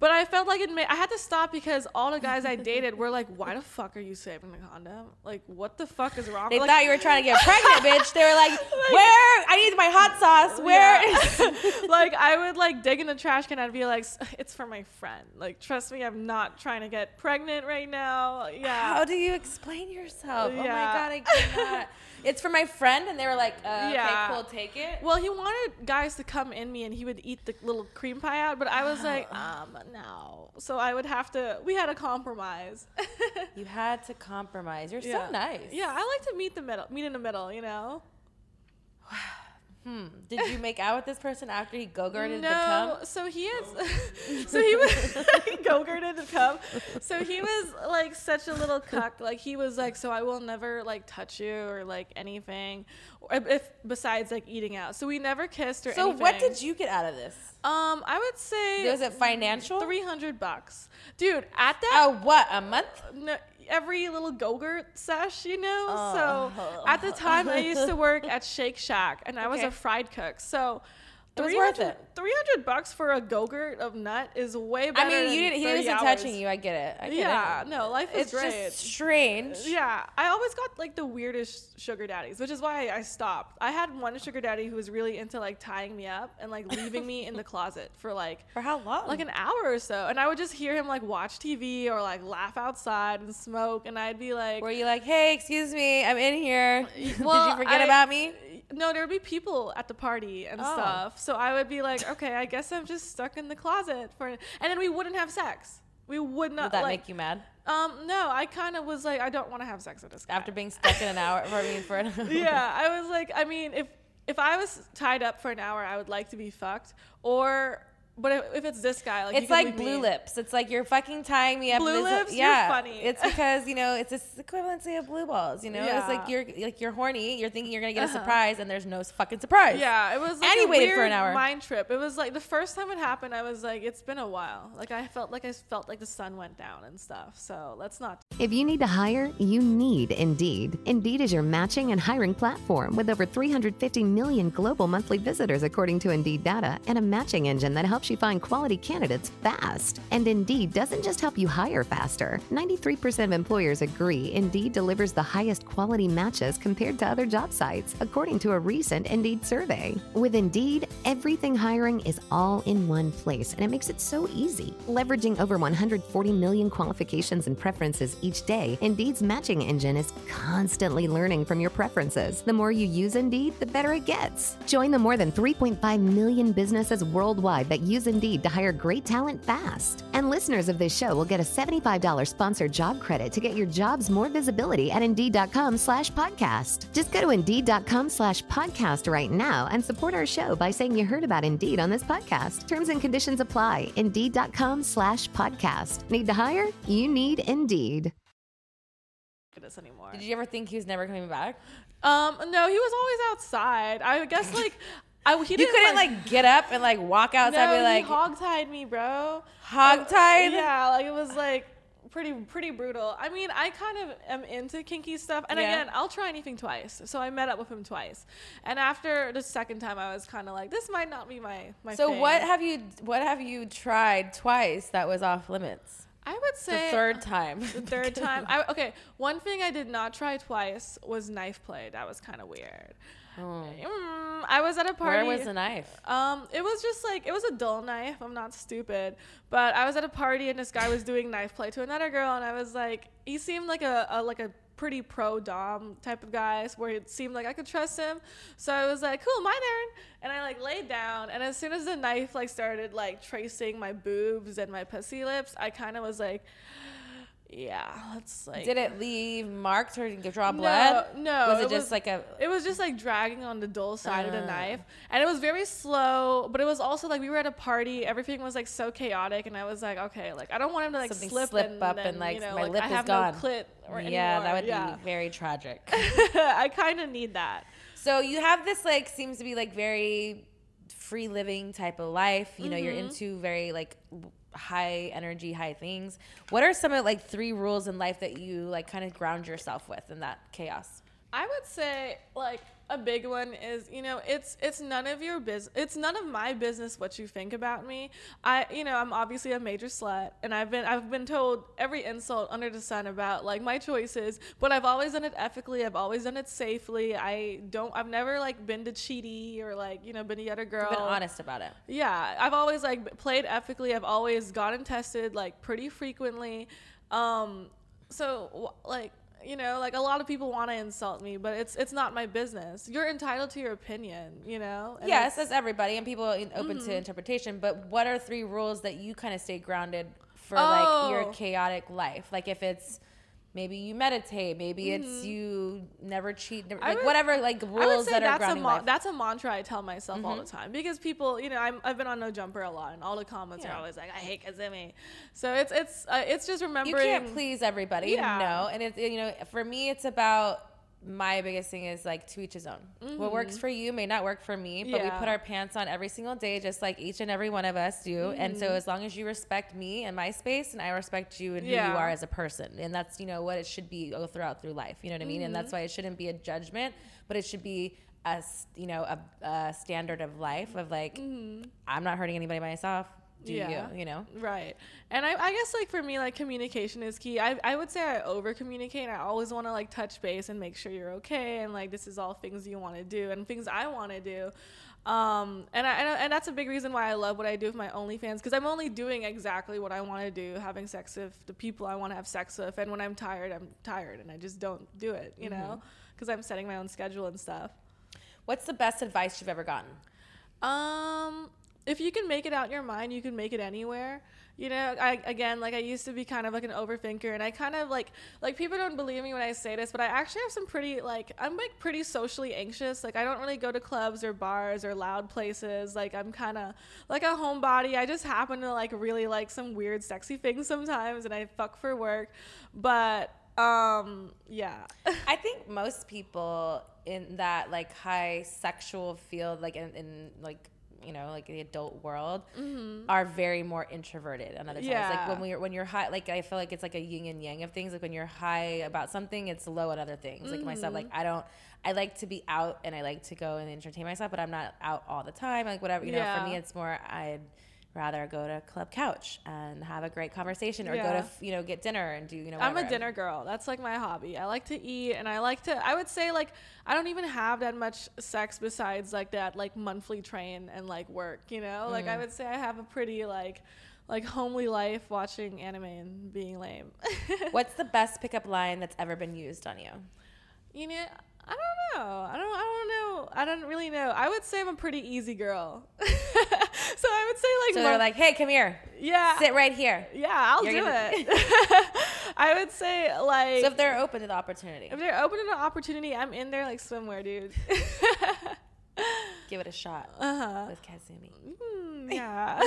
But I felt like it made, I had to stop because all the guys I dated were like, why the fuck are you saving the condom? Like, what the fuck is wrong? They like, thought you were trying to get pregnant, bitch. They were like, "Where? I need my hot sauce. Where?" Yeah. like I would like dig in the trash can. I'd be like, "It's for my friend." Like, trust me, I'm not trying to get pregnant right now. Yeah. How do you explain yourself? Oh my god, I cannot. It's for my friend, and they were like, uh, Yeah. "Okay, cool, take it." well, he wanted guys to come in me, and he would eat the little cream pie out. But I was like, um, no. So I would have to. We had a compromise. You had to compromise. You're yeah. so nice. Yeah, I like to meet the middle, meet in the middle. You know. Hmm. Did you make out with this person after he go-gurted the No, cum? so he is. so he was he go-gurted the cum. So he was like such a little cuck. Like he was like, so I will never like touch you or like anything, or if, besides like eating out. So we never kissed or anything. So anything. what did you get out of this? Um, I would say Was it financial? three hundred bucks, dude. At that, Oh, what a month? no, every little go-gurt sesh, you know. Oh. So at the time, I used to oh. work at Shake Shack, and I was a fried cook. So. It was worth 300 it. 300 bucks for a go-gurt of nut is way better I mean, you didn't. He wasn't hours. touching you. I get it. I get Yeah, it. no, life is It's great. just strange. yeah, I always got like the weirdest sugar daddies, which is why I stopped. I had one sugar daddy who was really into like tying me up and like leaving me in the closet for like For how long? like an hour or so, and I would just hear him like watch TV or like laugh outside and smoke, and I'd be like, Were you like, hey, excuse me, I'm in here. Did you forget I- about me? No, there would be people at the party and Oh. stuff. So I would be like, okay, I guess I'm just stuck in the closet for, and then we wouldn't have sex. We would not. Did that like, make you mad? Um, no, I kind of was like, I don't want to have sex with this guy. After being stuck in an hour, I mean, for an yeah, I was like, I mean, if if I was tied up for an hour, I would like to be fucked. Or, but if, if it's this guy, like It's can like blue me- lips. It's like you're fucking tying me up. in Blue this- lips? You're Yeah, funny. It's because you know it's this equivalency of blue balls. You know, it's like you're like you're horny. You're thinking you're gonna get a Uh-huh. surprise, and there's no fucking surprise. Yeah, it was like And he waited weird for an hour. mind trip. It was like the first time it happened, I was like, it's been a while. Like I felt like I felt like the sun went down and stuff. So let's not. If you need to hire, you need Indeed. Indeed is your matching and hiring platform with over 350 million global monthly visitors, according to Indeed data, and a matching engine that helps you find quality candidates fast. And Indeed doesn't just help you hire faster. 93% of employers agree Indeed delivers the highest quality matches compared to other job sites, according to a recent Indeed survey. With Indeed, everything hiring is all in one place, and it makes it so easy. Leveraging over 140 million qualifications and preferences each day, Indeed's matching engine is constantly learning from your preferences. The more you use Indeed, the better it gets. Join the more than 3.5 million businesses worldwide that use Indeed to hire great talent fast. And listeners of this show will get a $75 sponsored job credit to get your jobs more visibility at Indeed.com slash podcast. Just go to Indeed.com slash podcast right now and support our show by saying you heard about Indeed on this podcast. Terms and conditions apply. Indeed.com slash podcast. Need to hire? You need Indeed. this anymore. Did you ever think he was never coming back? Um, no, he was always outside. I guess like, I he You couldn't like get up and like walk outside no, and be like hogtied me, bro. hog-tied? Yeah, like it was like pretty pretty brutal. I mean, I kind of am into kinky stuff, and Yeah. again, I'll try anything twice. So I met up with him twice, and after the second time, I was kind of like, this might not be my my. So thing. what have you what have you tried twice that was off limits? I would say The third time. The third time, I okay. One thing I did not try twice was knife play. That was kind of weird. Mm, I was at a party. Oh. Where was the knife? Um, it was just like it was a dull knife. I'm not stupid, but I was at a party and this guy was doing knife play to another girl, and I was like, he seemed like a, a like a pretty pro dom type of guy, so where it seemed like I could trust him. So I was like, cool, my turn, and I like laid down, and as soon as the knife like started like tracing my boobs and my pussy lips, I kind of was like. Yeah, let's like. Did it leave marks or did it draw blood? No, no Was it, it just was- like a It was just like dragging on the dull side of the Ah. knife. And it was very slow, but it was also like we were at a party. Everything was like so chaotic. And I was like, okay, like I don't want him to like Something slip, slip and, up then, and, like, you know, my like, lip I is gone. no clit or Yeah, that would anymore. be very tragic. I kind of need that. so you have this like seems to be like very free living type of life. You know, you're Mm-hmm. into very like high energy, high things. What are some of like three rules in life that you like kind of ground yourself with in that chaos? I would say like a big one is you know it's it's none of your business it's none of my business what you think about me. I you know i'm obviously a major slut and i've been i've been told every insult under the sun about like my choices but i've always done it ethically i've always done it safely. I don't i've never like been to cheaty or like you know been the other girl Been honest about it. yeah i've always like played ethically i've always gotten tested like pretty frequently. Um so like you know like a lot of people want to insult me but it's it's not my business you're entitled to your opinion you know And yes, as everybody, and people open Mm-hmm. to interpretation. But what are three rules that you kind of stay grounded for, like your Oh. chaotic life? Like if it's maybe you meditate, maybe it's you never cheat, never, Mm-hmm. Like would- whatever, like I rules that are a grounding ma-. Mm-hmm. that's a mantra I tell myself all the time because people, you know, I'm, I've been on No Jumper a lot, and all the comments Yeah. are always like, "I hate Kazumi," so it's it's uh, it's just remembering you can't please everybody, Yeah. no. And it's you know, for me, it's about my biggest thing is like to each his own. What works for you may not work for me, but we Mm-hmm. Put our pants on every single day, just like each and every one of us do. And Mm-hmm. so, as long as you respect me and my space, and I respect you and who Yeah. you are as a person, and that's you know what it should be all throughout through life. You know what I mean? And Mm-hmm. that's why it shouldn't be a judgment, but it should be a you know a, a standard of life of like I'm not hurting anybody by myself. Do Mm-hmm. Yeah. you? You know? Right. And I, I guess like for me, like communication is key. I, I would say I over communicate. I always want to like touch base and make sure you're okay. And like, this is all things you want to do and things I want to do. Um, and I, and, that's a big reason why I love what I do with my OnlyFans because I'm only doing exactly what I want to do, having sex with the people I want to have sex with. And when I'm tired, I'm tired and I just don't do it, you know, because I'm setting my own schedule and stuff. What's the best advice you've ever gotten? Um, if you can make it out your mind, you can make it anywhere. You know, I again, like I used to be kind of like an overthinker, and I kind of like like people don't believe me when I say this, but I actually have some pretty like I'm like pretty socially anxious. Like I don't really go to clubs or bars or loud places. Like I'm kind of like a homebody. I just happen to like really like some weird sexy things sometimes, and I fuck for work. But um, yeah. I think most people in that like high sexual field, like in, in like you know like the adult world, are very more introverted. On other times, like Mm-hmm. When we're when you're high, like I feel like it's like a yin and yang of things. Like when you're high about something, it's low on other things. Like myself, like Mm-hmm. I don't. I like to be out and I like to go and entertain myself, but I'm not out all the time. Like whatever you know, for me, it's more I'd rather go to club couch and have a great conversation or go to you know get dinner and do you know I'm a dinner girl. That's like my hobby. I like to eat and I like to I would say like I don't even have that much sex besides like that like monthly train and like work, you know? Like I mm. would say I have a pretty like like homely life watching anime and being lame. What's the best pickup line that's ever been used on you? you know, I don't know. I don't I don't know. I don't really know. I would say I'm a pretty easy girl. so I would say like So mo- they're like, "Hey, come here, yeah. sit right here." yeah, I'll You're do gonna- it. I would say like So if they're open to the opportunity, If they're open to the opportunity, I'm in there like swimwear, dude. give it a shot uh-huh. with Kazumi. Mm, yeah.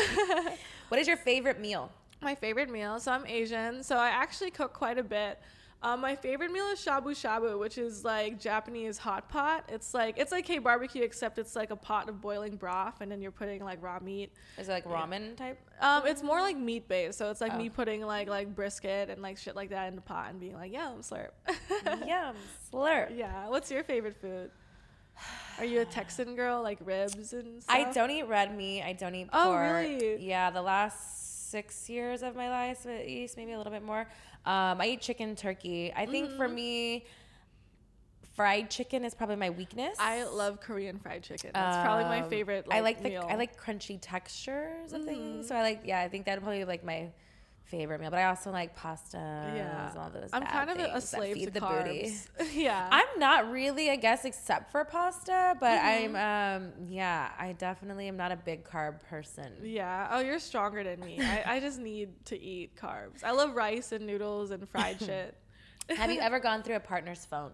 What is your favorite meal? my favorite meal. So I'm Asian, so I actually cook quite a bit. Um, my favorite meal is shabu shabu, which is like Japanese hot pot. It's like it's like K barbecue, except it's like a pot of boiling broth, and then you're putting like raw meat. Is it like ramen type? Um, it's more like meat based, so it's like Oh. me putting like like brisket and like shit like that in the pot and being like, yum, slurp. Yum, slurp. yeah. What's your favorite food? Are you a Texan girl, like ribs and stuff? I don't eat red meat. I don't eat pork. Oh, really? Yeah, the last six years of my life at least, maybe a little bit more. Um, I eat chicken, turkey. I think for Mm-hmm. me, fried chicken is probably my weakness. I love Korean fried chicken. That's probably my Um, favorite. I Like, like the meal. I like crunchy textures of Mm-hmm. things. So I like yeah, I think that'd probably be like my favorite meal. But I also like pasta. Yeah, all those. I'm kind of a- a things that slave to the carbs. booty. yeah, I'm not really, I guess, except for pasta. But Mm-hmm. I'm um yeah, I definitely am not a big carb person. yeah. Oh, you're stronger than me. I, I just need to eat carbs. I love rice and noodles and fried shit. Have you ever gone through a partner's phone?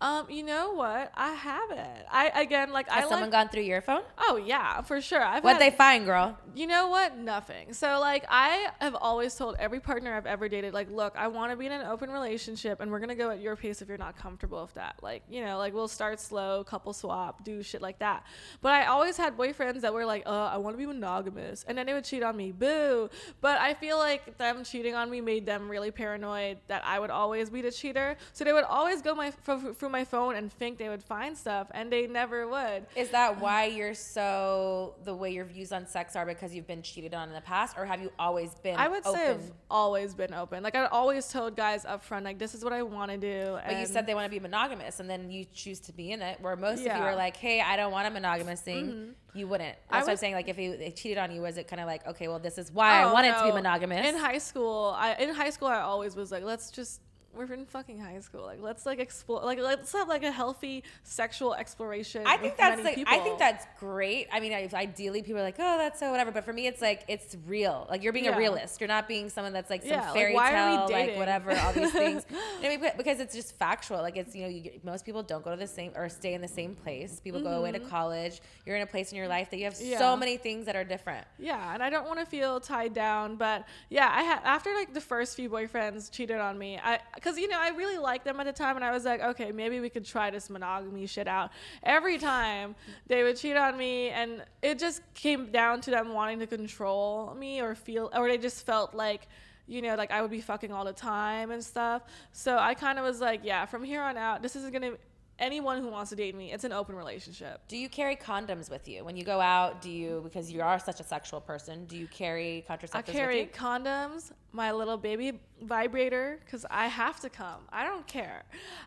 Um, you know what? I haven't. I again like Has I someone like. gone through your phone? oh yeah, for sure. I've What'd had, they find, girl? You know what? Nothing. So like I have always told every partner I've ever dated, like, look, I want to be in an open relationship, and we're gonna go at your pace if you're not comfortable with that. Like, you know, like we'll start slow, couple swap, do shit like that. But I always had boyfriends that were like, uh, I want to be monogamous, and then they would cheat on me. Boo. But I feel like them cheating on me made them really paranoid that I would always be the cheater. So they would always go my f- through my phone and think they would find stuff, and they never would. Is that why you're so the way your views on sex are because you've been cheated on in the past, or have you always been? I would say I've always been open. Like I always told guys up front, like this is what I want to do. But you said they want to be monogamous, and then you choose to be in it. Where most of you Yeah. Mm-hmm. are like, "Hey, I don't want a monogamous thing." You wouldn't. I That's what I'm was- saying. Like, if you, they cheated on you, was it kind of like, okay, well, this is why I Oh, wanted to be monogamous? In high school, I in high school I always was like, let's just we're in fucking high school. Like let's like explore like let's have like a healthy sexual exploration. I think that's like people. I think that's great. I mean, I- ideally, people are like, "Oh, that's so whatever," but for me, it's like it's real. Like you're being a realist. You're not being someone that's like some Yeah, fairy we tale, like whatever, all these things. I mean? Because it's just factual. Like it's you know, you, most people don't go to the same or stay in the same place. People go away to college. You're in a place in your life that you have so Mm-hmm. Many things that are different. Yeah, and I don't want to feel tied down, but yeah, I had after like the first few boyfriends cheated on me. I cuz you know, I really liked them at the time and I was like, okay, maybe we could try this monogamy shit out. Every time they would cheat on me and it just came down to them wanting to control me or feel or they just felt like you know, like I would be fucking all the time and stuff. So I kind of was like, yeah, from here on out, this isn't going to anyone who wants to date me, it's an open relationship. Do you carry condoms with you when you go out? Do you because you are such a sexual person? Do you carry contraceptives I carry condoms, my little baby vibrator, because I have to come. I don't care.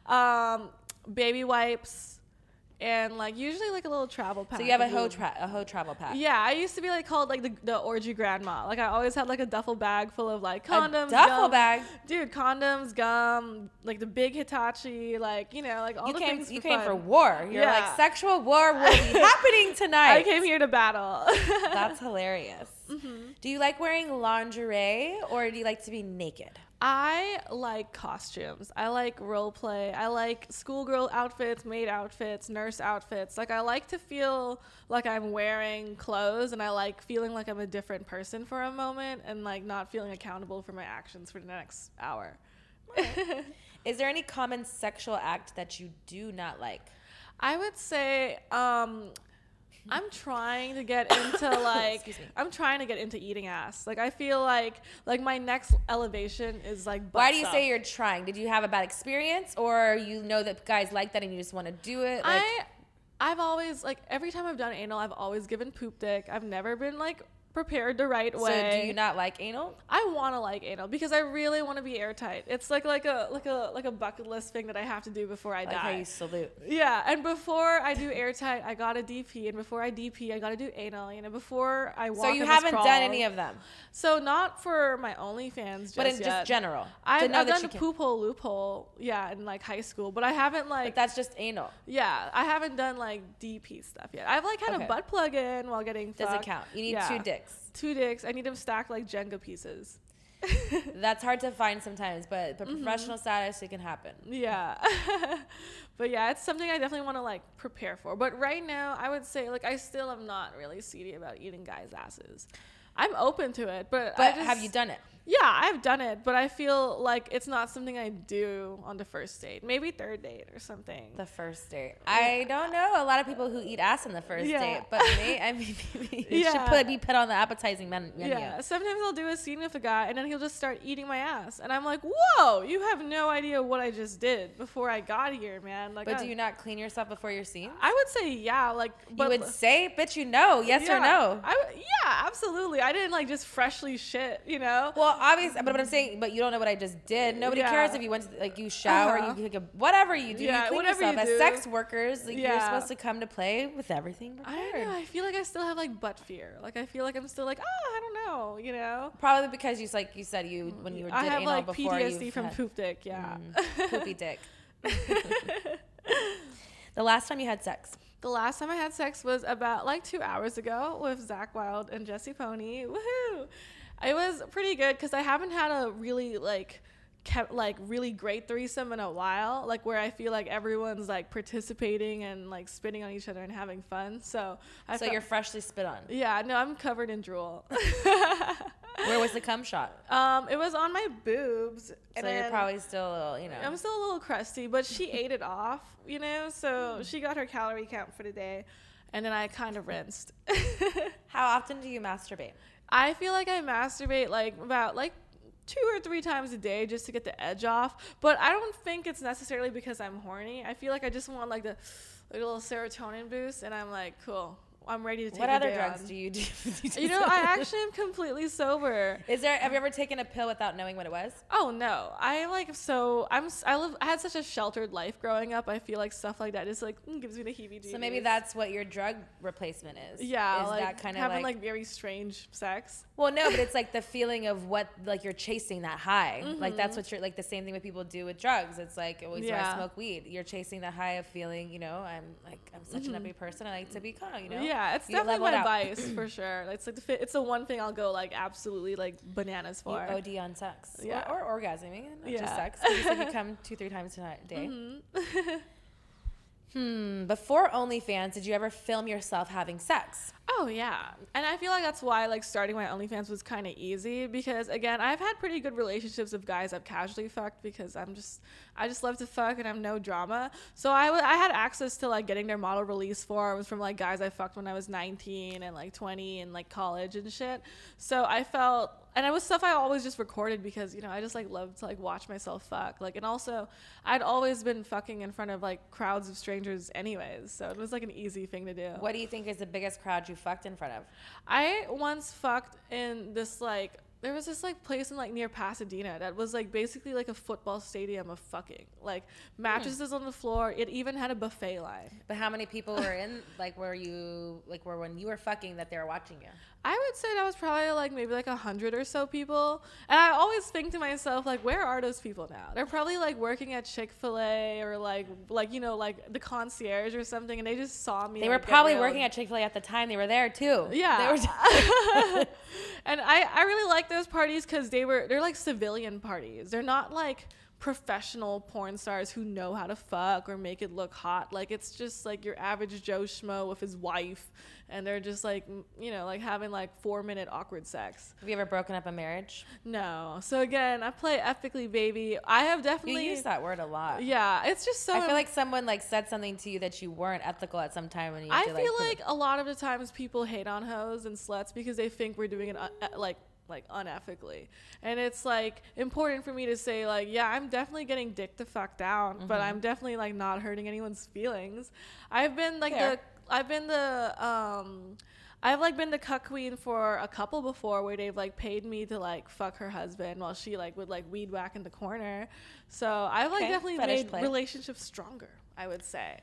Um, baby wipes, and like usually like a little travel pack. So you have a lube. tra- a hoe travel pack. Yeah, I used to be like called like the, the orgy grandma. Like I always had like a duffel bag full of like condoms, a duffel gum. bag. dude, condoms, gum, like the big Hitachi, like you know, like all You the came. things. You for came fun. for war. You're Yeah. like sexual war will be happening tonight. I came here to battle. That's hilarious. Mm-hmm. Do you like wearing lingerie or do you like to be naked? I like costumes. I like role play. I like schoolgirl outfits, maid outfits, nurse outfits. Like I like to feel like I'm wearing clothes and I like feeling like I'm a different person for a moment and like not feeling accountable for my actions for the next hour. Is there any common sexual act that you do not like? I would say um I'm trying to get into like. I'm trying to get into eating ass. Like I feel like like my next elevation is like butt Why do you stuff. say you're trying? Did you have a bad experience or you know that guys like that and you just want to do it? Like, I I've always like every time I've done anal, I've always given poop dick. I've never been like prepared the right way. so do you not like anal? I want to like anal because I really want to be airtight. It's like like a like a like a bucket list thing that I have to do before I Like how die. you salute. Yeah, and before I do airtight, I got a DP, and before I DP, I got to do anal. You know, before I walk. So you haven't crawl. done any of them, So not for my OnlyFans, just but in yet. just general. I've, I've done the poop hole loophole, yeah, in like high school, but I haven't like But that's just anal. Yeah, I haven't done like DP stuff yet. I've like had Okay. a butt plug in while getting Doesn't fucked. count. You need Yeah. two dicks. Two dicks. I need them stacked like Jenga pieces. That's hard to find sometimes, but but Mm-hmm. professional status it can happen. Yeah. but yeah, it's something I definitely want to like prepare for. But right now, I would say like I still am not really seedy about eating guys' asses. I'm open to it, but I But just- have you done it? Yeah, I've done it, but I feel like it's not something I do on the first date. Maybe third date or something. The first date. I don't know a lot of people who eat ass on the first Yeah. date, but me, I mean, it Yeah. should put, be put on the appetizing menu. Yeah, sometimes I'll do a scene with a guy and then he'll just start eating my ass, and I'm like, "Whoa, you have no idea what I just did before I got here, man!" Like, But I, do you not clean yourself before your scene? I would say yeah, like, but you would say, bitch, you know, yes or no. I yeah, absolutely. I didn't like just freshly shit, you know. well, obviously, but what I'm saying, but you don't know what I just did. Nobody Yeah. cares if you went to like you shower, Uh-huh. you a whatever you do, Yeah, you clean whatever yourself. you As sex workers, like, you're supposed to come to play with everything I don't know. I feel like I still have like butt fear. Like I feel like I'm still like, oh, I don't know, you know. Probably because you like you said you when you did I have anal like before PTSD from had- poop dick. Yeah. Mm, poopy dick. the last time you had sex. The last time I had sex was about like two hours ago with Zach Wild and Jesse Pony. Woohoo! It was pretty good because I haven't had a really like kept like really great threesome in a while, like where I feel like everyone's like participating and like spitting on each other and having fun. So I So felt- you're freshly spit on. yeah, no, I'm covered in drool. Where was the cum shot? um, it was on my boobs. So and you're probably still a little, you know. I'm still a little crusty, but she ate it off, you know. So she got her calorie count for the day, and then I kind of rinsed. How often do you masturbate? I feel like I masturbate like about like two or three times a day just to get the edge off. But I don't think it's necessarily because I'm horny. I feel like I just want like the like a little serotonin boost, and I'm like, cool. I'm ready to take What the other drugs on. do you do? You know, I actually am completely sober. Is there? Have you ever taken a pill without knowing what it was? Oh no, I am like so I'm I live I had such a sheltered life growing up. I feel like stuff like that just like mm, gives me the heebie-jeebies. So maybe that's what your drug replacement is. yeah, is like that kind of having like, like, very strange sex. Well, no, but it's like the feeling of what like you're chasing that high. Like that's what you're like the same thing what people do with drugs. It's like always when I smoke weed, you're chasing the high of feeling. You know, I'm like I'm such an happy person. I like to be calm. You know. Yeah, it's You definitely my out. vice for sure. It's like the fi- it's the one thing I'll go like absolutely like bananas You for. OD on sex. Yeah. Or, or orgasming, not just Yeah. sex. You said you come two, three times a day. Mm-hmm. hmm. Before OnlyFans, did you ever film yourself having sex? Oh yeah, and I feel like that's why like starting my OnlyFans was kind of easy because again I've had pretty good relationships with guys I've casually fucked because I'm just I just love to fuck and I'm no drama. So I I had access to like getting their model release forms from like guys I fucked when I was 19 and like 20 and like college and shit. So I felt and it was stuff I always just recorded because you know I just like love to like watch myself fuck like and also I'd always been fucking in front of like crowds of strangers anyways so it was like an easy thing to do. What do you think is the biggest crowd you fucked in front of? I once fucked in this like there was this like place in like near Pasadena that was like basically like a football stadium of fucking. Like mattresses on the floor. It even had a buffet line. But how many people were in? Like, were you like were when you were fucking that they were watching you? I would say that was probably like maybe like a hundred or so people. And I always think to myself, like, where are those people now? They're probably like working at Chick fil A or like like you know, like the concierge or something and they just saw me. They were like, get probably working at Chick Fil A at the time. They were there too. Yeah. They were. and I, I really like those parties because they were they're like civilian parties. They're not like professional porn stars who know how to fuck or make it look hot. Like it's just like your average Joe schmo with his wife, and they're just like you know like having like four minute awkward sex. Have you ever broken up a marriage? No. So again, I play ethically, baby. I have You definitely use that word a lot. Yeah, it's just so. I feel like someone like said something to you that you weren't ethical at some time when you. I to, feel prove like a lot of the times people hate on hoes and sluts because they think we're doing it uh, like like unethically, and it's like important for me to say like, yeah, I'm definitely getting dick the fuck down, but Mm-hmm. I'm definitely like not hurting anyone's feelings. I've been like Fair. the I've been the um. I've like been the cuck queen for a couple before where they've like paid me to like fuck her husband while she like would like weed whack in the corner. So I've like Okay, definitely fetish made play. relationships stronger, I would say.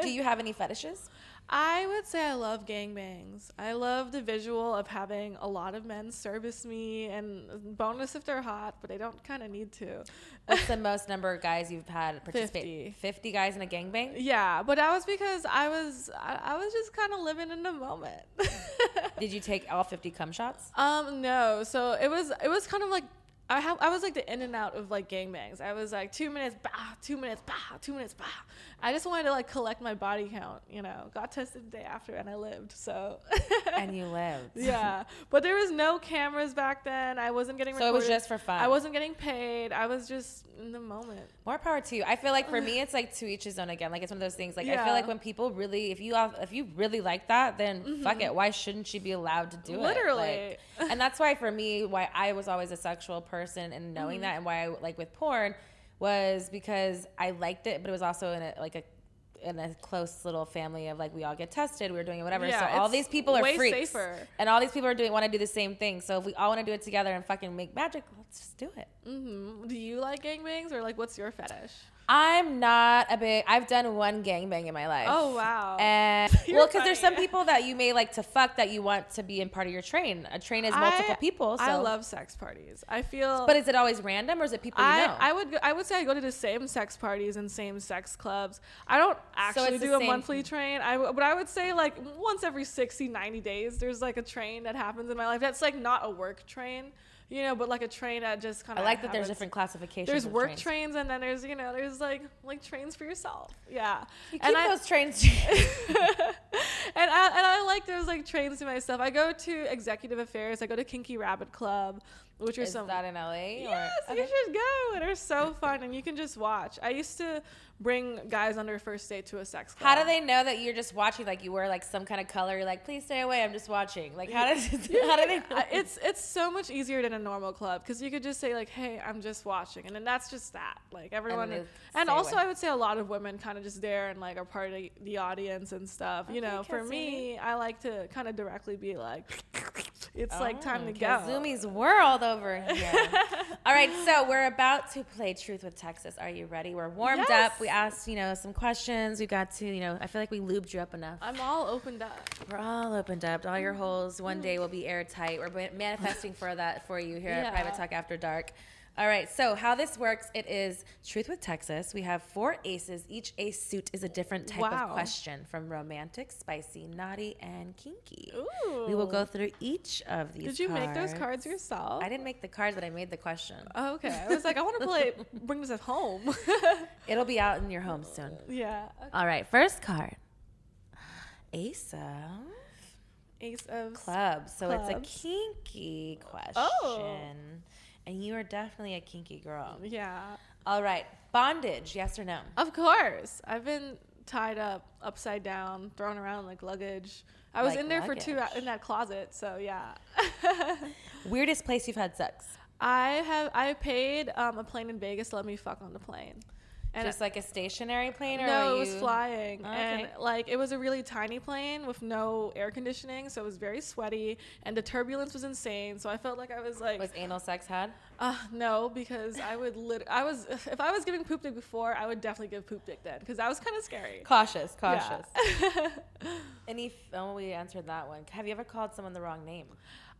Do you have any fetishes? I would say I love gangbangs. I love the visual of having a lot of men service me, and bonus if they're hot, but they don't kind of need to. What's the most number of guys you've had participate? 50. 50 guys in a gangbang? Yeah, but that was because I was I, I was just kind of living in the moment. Did you take all 50 cum shots? um, no, so it was it was kind of like. I have I was like the in and out of like gangbangs. I was like two minutes, bah, two minutes, bah, two minutes, bah. I just wanted to like collect my body count, you know. Got tested the day after and I lived, so. and you lived. yeah, but there was no cameras back then. I wasn't getting. So it was just for fun. I wasn't getting paid. I was just in the moment. More power to you. I feel like for me, it's like to each his own again. Like it's one of those things. Like I feel like when people really, if you all- if you really like that, then mm-hmm. fuck it. Why shouldn't she be allowed to do it? Literally. Like, and that's why for me, why I was always a sexual person and knowing mm-hmm. that, and why I like with porn was because I liked it, but it was also in a like a in a close little family of like we all get tested, we were doing it, whatever. Yeah, so all these people are freaks, safer. and all these people are doing want to do the same thing. So if we all want to do it together and fucking make magic, let's just do it. Hmm Do you like gangbangs or like what's your fetish? I'm not a big. I've done one gangbang in my life. Oh wow. And You're well, because there's some people that you may like to fuck that you want to be in part of your train. A train is multiple I- people. So. I love sex parties. I feel. But is it always random or is it people you I, know? I would I would say I go to the same sex parties and same sex clubs. I don't actually the do a monthly train. I but I would say like once every 60 90 days there's like a train that happens in my life. That's like not a work train, you know, but like a train that just kind of. I like that there's different classifications. There's work trains. trains and then there's you know there's like like trains for yourself. Yeah. You and keep I, those trains. and I and I like those like trains to myself. I go to executive affairs. I go to Kinky Rabbit Club. Which are Is some. that in LA? yes, or, you should go. They're so fun, and you can just watch. I used to bring guys on their first date to a sex club. How do they know that you're just watching? Like you wear like some kind of color. You're like, please stay away. I'm just watching. Like how does how do they? Know? It's it's so much easier than a normal club because you could just say like, "Hey, I'm just watching," and then that's just that. Like everyone, they and, also away. I would say a lot of women kind of just there and like are part of the, the audience and stuff. you know, for me, I like to kind of directly be like, "It's like oh, time to go." Kazumi's world over here. All right, so we're about to play Truth with Texas. Are you ready? We're warmed Yes. up. We asked, you know, some questions. We got to, you know, I feel like we lubed you up enough. I'm all opened up. We're all opened up. All your mm-hmm. holes one mm-hmm. day will be airtight. We're manifesting for that for you here at Private Yeah. Talk After Dark. All right, so how this works, it is Truth with Texas. We have four aces. Each ace suit is a different type Wow. of question from romantic, spicy, naughty, and kinky. Ooh. We will go through each of these Did you make those cards yourself? I didn't make the cards, but I made the question. Oh, okay. I was like, I want to play. Bring this at home. It'll be out in your home soon. yeah. All right, first card. Ace of Ace of clubs. So it's a kinky oh. question. Oh. And you are definitely a kinky girl. Yeah. All right. Bondage, yes or no? Of course. I've been tied up upside down, thrown around like luggage. I was Like in there for two luggage. in that closet, so yeah. Weirdest place you've had sex? I have I paid um, a plane in Vegas to let me fuck on the plane. And Just like a stationary plane or no, it was you- flying, Oh, and like it was a really tiny plane with no air conditioning, so it was very sweaty, and the turbulence was insane. So I felt like I was like, Was anal sex had? uh, no, because I would lit- I was if I was giving poop dick before, I would definitely give poop dick then, because that was kind of scary. Cautious, Yeah. cautious. Any, f- oh, we answered that one. Have you ever called someone the wrong name?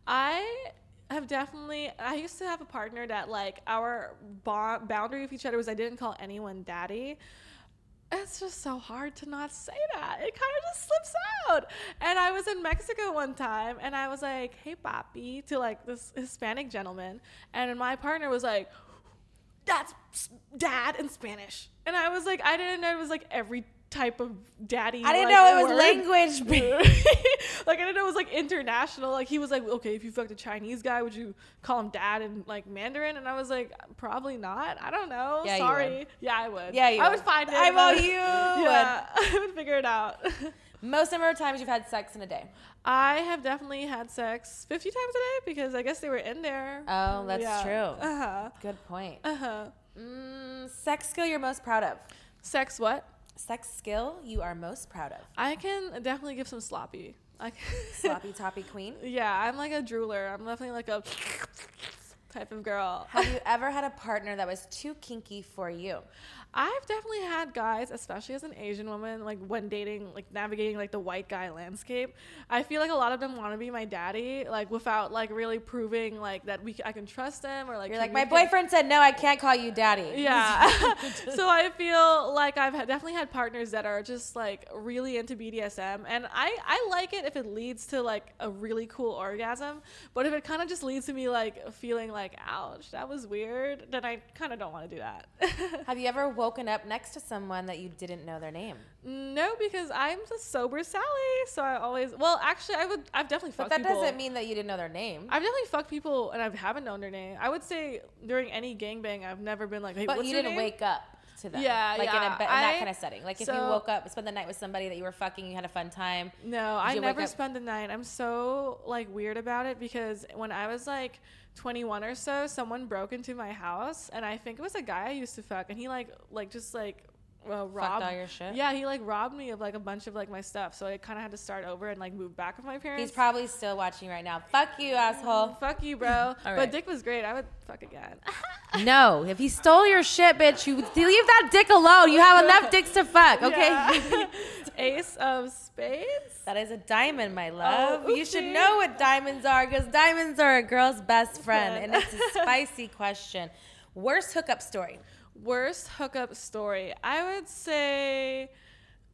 I have definitely. I used to have a partner that like our boundary with each other was I didn't call anyone daddy. It's just so hard to not say that. It kind of just slips out. And I was in Mexico one time, and I was like, "Hey, papi," to like this Hispanic gentleman, and my partner was like, "That's dad in Spanish," and I was like, I didn't know it was like every type of daddy. I didn't like, know it was word. language. like I didn't know it was like international. Like he was like, okay, if you fucked a Chinese guy, would you call him dad in like Mandarin? And I was like, probably not. I don't know. Yeah, Sorry. Yeah, I would. Yeah, you I would. would find it. I but- you Yeah, I would figure it out. Most number of times you've had sex in a day. I have definitely had sex 50 times a day because I guess they were in there. Oh, that's Yeah. true. Uh huh. Good point. Uh huh. Mm, sex skill you're most proud of. Sex what? Sex skill you are most proud of. I can definitely give some sloppy. I can Sloppy toppy queen. yeah, I'm like a drooler. I'm definitely like a type of girl. Have you ever had a partner that was too kinky for you? I've definitely had guys, especially as an Asian woman, like when dating, like navigating like the white guy landscape. I feel like a lot of them want to be my daddy, like without like really proving like that we I can trust them or like You're like, my boyfriend said no, I can't call you daddy. Yeah. so I feel like I've definitely had partners that are just like really into BDSM, and I I like it if it leads to like a really cool orgasm, but if it kind of just leads to me like feeling like ouch, that was weird, then I kind of don't want to do that. Have you ever woken up next to someone that you didn't know their name? No, because I'm just sober Sally. So I always, well, actually, I would, I've definitely But that people. doesn't mean that you didn't know their name. I've definitely fucked people and I haven't known their name. I would say during any gangbang, I've never been like, hey, but you didn't name? wake up to them. Yeah, like in, yeah. a, be- in that I- kind of setting. Like if you woke up, spent the night with somebody that you were fucking, you had a fun time. No, I never spend the night. I'm so like weird about it because when I was like 21 or so, someone broke into my house and I think it was a guy I used to fuck and he like like just like uh, robbed all your shit? Yeah, he like robbed me of like a bunch of like my stuff, so I kind of had to start over and like move back with my parents. He's probably still watching right now. Fuck you, asshole. Fuck you, bro. right. But Dick was great. I would fuck again. No, if he stole your shit, bitch, you leave that dick alone. You have enough dicks to fuck, okay? Yeah. Ace of spades. That is a diamond, my love. Oh, you should know what diamonds are because diamonds are a girl's best friend. Friend. And it's a spicy question. Worst hookup story. Worst hookup story. I would say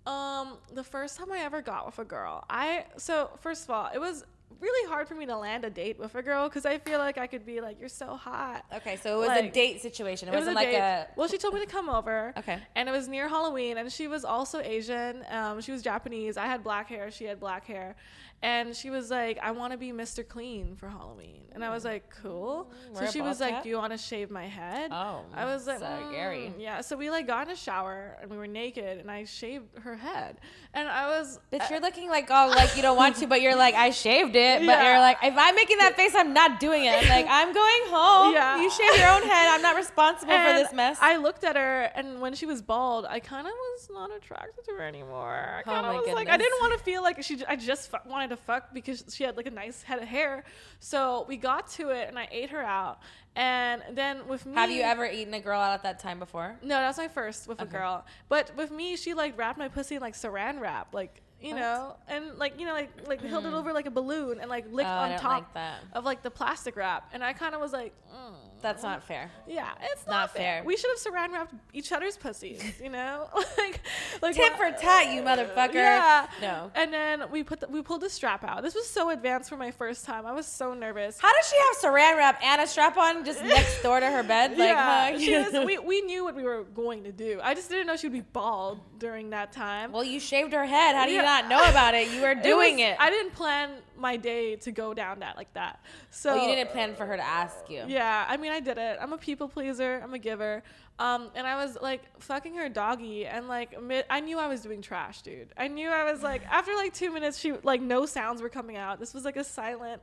um the first time I ever got with a girl. I so first of all, it was really hard for me to land a date with a girl because I feel like I could be like, "You're so hot." Okay, so it was a date situation. It, It was wasn't a like date. a. Well, she told me to come over. Okay. And it was near Halloween, and she was also Asian. Um, she was Japanese. I had black hair. She had black hair, and she was like, "I want to be Mr. Clean for Halloween," and I was mm. like, "Cool." Mm, wear So she was like? "Do you want to shave my head?" Oh, I was like, so Gary. "Mm." Yeah. So we like got in a shower, and we were naked, and I shaved her head, and I was. Bitch, uh, you're looking like oh, like you don't want to, but you're like I shaved it, but Yeah. you're like if I'm making that face, I'm not doing it. I'm like I'm going home. Yeah. You shave your own head. I'm not responsible for this mess. I looked at her, and when she was bald, I kind of was not attracted to her anymore. I Oh kind of my was like, I didn't want to feel like she. I just fu- to fuck because she had like a nice head of hair. So we got to it, and I ate her out. And then with me, Have you ever eaten a girl out at that time before? No, that was my first with a girl. But with me, she like wrapped my pussy in like saran wrap, like you What? know, and like you know, like like held it over like a balloon and like licked Oh, on top like that. of like the plastic wrap. And I kind of was like, mm. That's not fair. Yeah, it's Not not, fair. fair. We should have saran wrapped each other's pussies, you know, like like Tit for tat, you motherfucker. Yeah. No. And then we put the, we pulled the strap out. This was so advanced for my first time. I was so nervous. How does she have saran wrap and a strap on just next door to her bed? Like, yeah, huh? she was, we, we knew what we were going to do. I just didn't know she would be bald during that time. well, you shaved her head. How do you not know about it? You were It doing was- it. I didn't plan my day to go down that like that. So well, you didn't plan for her to ask you. Yeah, I mean, I did it. I'm a people pleaser. I'm a giver. Um, and I was like fucking her doggy, and like mid- I knew I was doing trash, dude. I knew I was like after like two minutes, she like no sounds were coming out. This was like a silent.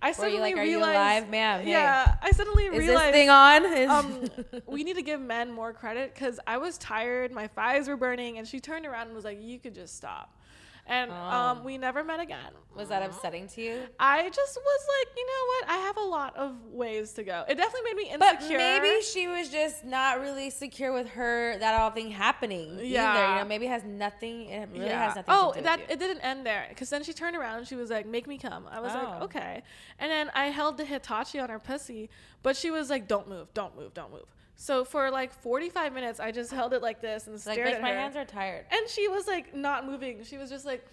I suddenly you like, are you realized, alive, ma'am? Hey. Yeah, I suddenly Is realized this thing on? Is- um, we need to give men more credit because I was tired, my thighs were burning, and she turned around and was like, "You could just stop." And um, Oh. we never met again. was that upsetting to you? I just was like, you know what? I have a lot of ways to go. It definitely made me insecure. But insecure. maybe she was just not really secure with her that all thing happening. Either, you Yeah. know, maybe it has nothing. It really yeah. has nothing oh, to do that with you. it didn't end there because then she turned around and she was like, "Make me come." I was Oh. like, "Okay," and then I held the Hitachi on her pussy, but she was like, "Don't move, don't move, don't move." So for like 45 minutes, I just held it like this and It's like, stared bitch, at my her. hands are tired. and she was like not moving. She was just like,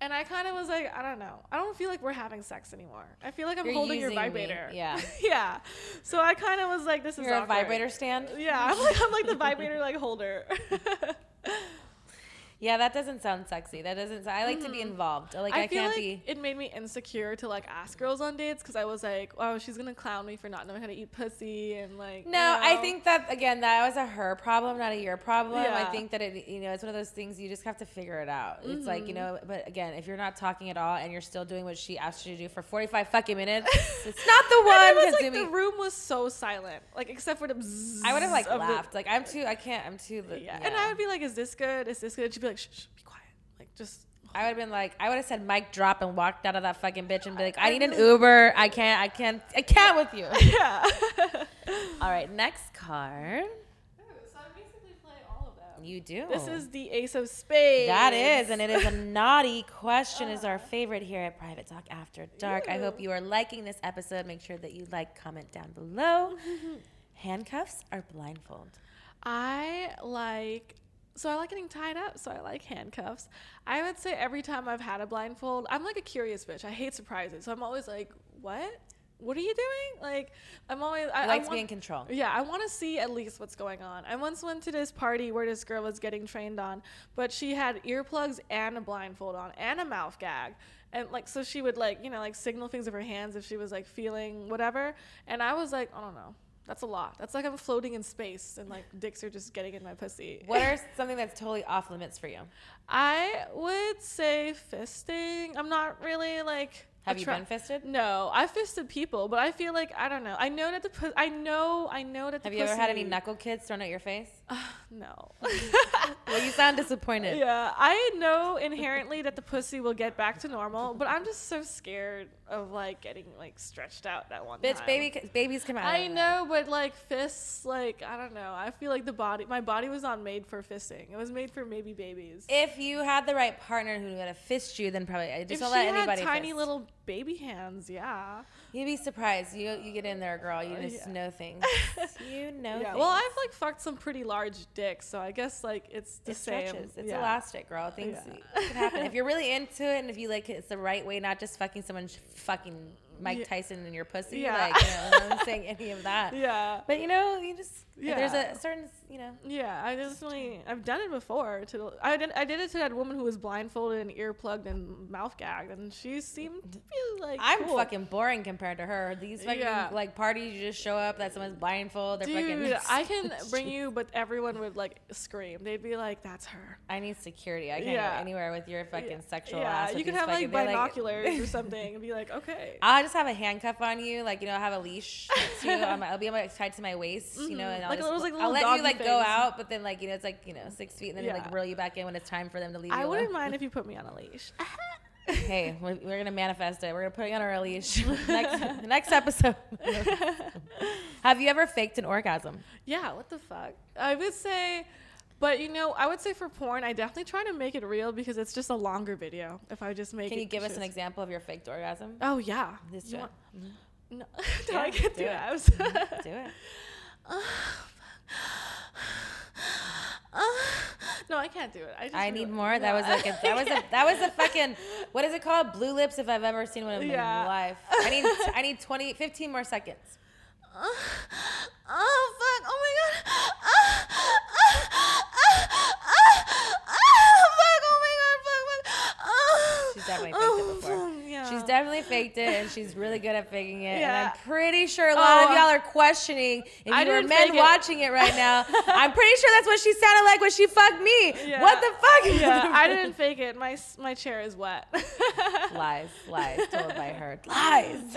and I kind of was like, I don't know. I don't feel like we're having sex anymore. I feel like I'm You're holding your using me. vibrator. Yeah. yeah. So I kind of was like, this is You're a vibrator stand? Yeah, I'm like, I'm like the vibrator like holder. Yeah, that doesn't sound sexy. That doesn't. I like to be involved. Like I, Mm-hmm. I, feel can't like be. it made me insecure to like ask girls on dates because I was like, oh, she's gonna clown me for not knowing how to eat pussy and like. you No, I think that again, that was a her problem, not a your problem. I think that it, you know, it's one of those things you just have to figure it out. It's like you Mm-hmm. know, but again, if you're not talking at all and you're still doing what she asked you to do for 45 fucking minutes, it's not the And one. it was like the room was so silent, like except for the. I would have like of the- laughed. Like I'm too. I can't. I'm too. yeah. and I would be like, "Is this good? Is this good?" She'd be like, "Shh, shh be quiet." Like just. I would have been like, I would have said mic drop and walked out of that fucking bitch and be like, I need an Uber. I can't. I can't. I can't with you. Yeah. all right, next card. so I basically play all of them. You do. This is the Ace of Spades. That is, and it is a naughty question. Is our favorite here at Private Talk After Dark. I hope you are liking this episode. Make sure that you like, comment down below. Handcuffs or blindfold? I like so I like getting tied up, so I like handcuffs. I would say every time I've had a blindfold, I'm like a curious bitch. I hate surprises. So I'm always like, "What? What are you doing?" Like I'm always I, like to be in control. Yeah, I want to see at least what's going on. I once went to this party where this girl was getting trained on, but she had earplugs and a blindfold on and a mouth gag. And like so she would like, you know, like signal things with her hands if she was like feeling whatever. And I was like, I don't know. That's a lot. That's like I'm floating in space and like dicks are just getting in my pussy. What are something that's totally off limits for you? I would say fisting. I'm not really like Have you attra- been fisted? No, I fisted people, but I feel like I don't know. I know that the pu- I know I know that the Have you ever had any knuckle kids thrown at your face? No. Well, you sound disappointed. yeah, I know inherently that the pussy will get back to normal, but I'm just so scared of like getting like stretched out that one Bitch, time. baby, babies come out. I know, but like fists, like I don't know. I feel like the body, my body was not made for fisting. It was made for maybe babies. If you had the right partner who knew how to fist you, then probably I just if don't she let had anybody. tiny fist. little baby hands. Yeah. You'd be surprised. You you get in there, girl. You oh, just yeah. know things. you know. Yeah. Things. Well, I've like fucked some pretty large dicks, so I guess like it's the it same. stretches. It's yeah. elastic, girl. Things Yeah. can happen if you're really into it, and if you like it's the right way, not just fucking someone fucking Mike Yeah. Tyson in your pussy. Yeah. Like, you know, I'm saying any of that. Yeah. But you know, you just there's a certain, you know. Yeah, I definitely I've done it before. To I did I did it to that woman who was blindfolded and earplugged and mouth gagged, and she seemed to be like I'm cool. fucking boring compared to her. These fucking Yeah. like parties, you just show up, that someone's blindfolded. They're Dude, fucking. I can bring you, but everyone would like scream. They'd be like, "That's her." I need security. I can't Yeah. go anywhere with your fucking sexual yeah, ass. you can have fucking- like binoculars or something and be like, "Okay." I'll just have a handcuff on you, like you know, have a leash next to. I'm- um, I'll be like, tied to my waist, you know, mm-hmm. and I'll Like just, those, like, I'll let you like go out, but then like you know, it's like you know, six feet, and then like reel you back in when it's time for them to leave. You I wouldn't alone. mind if you put me on a leash. Hey, we're, we're gonna manifest it. We're gonna put you on a leash next next episode. have you ever faked an orgasm? yeah, what the fuck? I would say, but you know, I would say for porn, I definitely try to make it real because it's just a longer video. If I just make it Can it you give us an example of your faked orgasm? Oh yeah. Just You do it. want- mm-hmm. No, no, Yeah, I can't do do, it. Mm-hmm. it. I was- Do it. no, I can't do it. I, just I need more. That was like a, that was a that was a fucking what is it called? Blue lips if I've ever seen one in Yeah. my life. I need I need 20 15 more seconds. oh fuck! Oh my god! Ah, fuck! Oh my god! Fuck! Fuck! Ah. She's definitely faked Oh, it before. She's definitely faked it and she's really good at faking it. Yeah. And I'm pretty sure a lot of Oh. y'all are questioning if I you were men fake it. watching it right now. I'm pretty sure that's what she sounded like when she fucked me. Yeah. What the fuck? yeah, I didn't fake it. My my chair is wet. lies, lies told by her. Lies.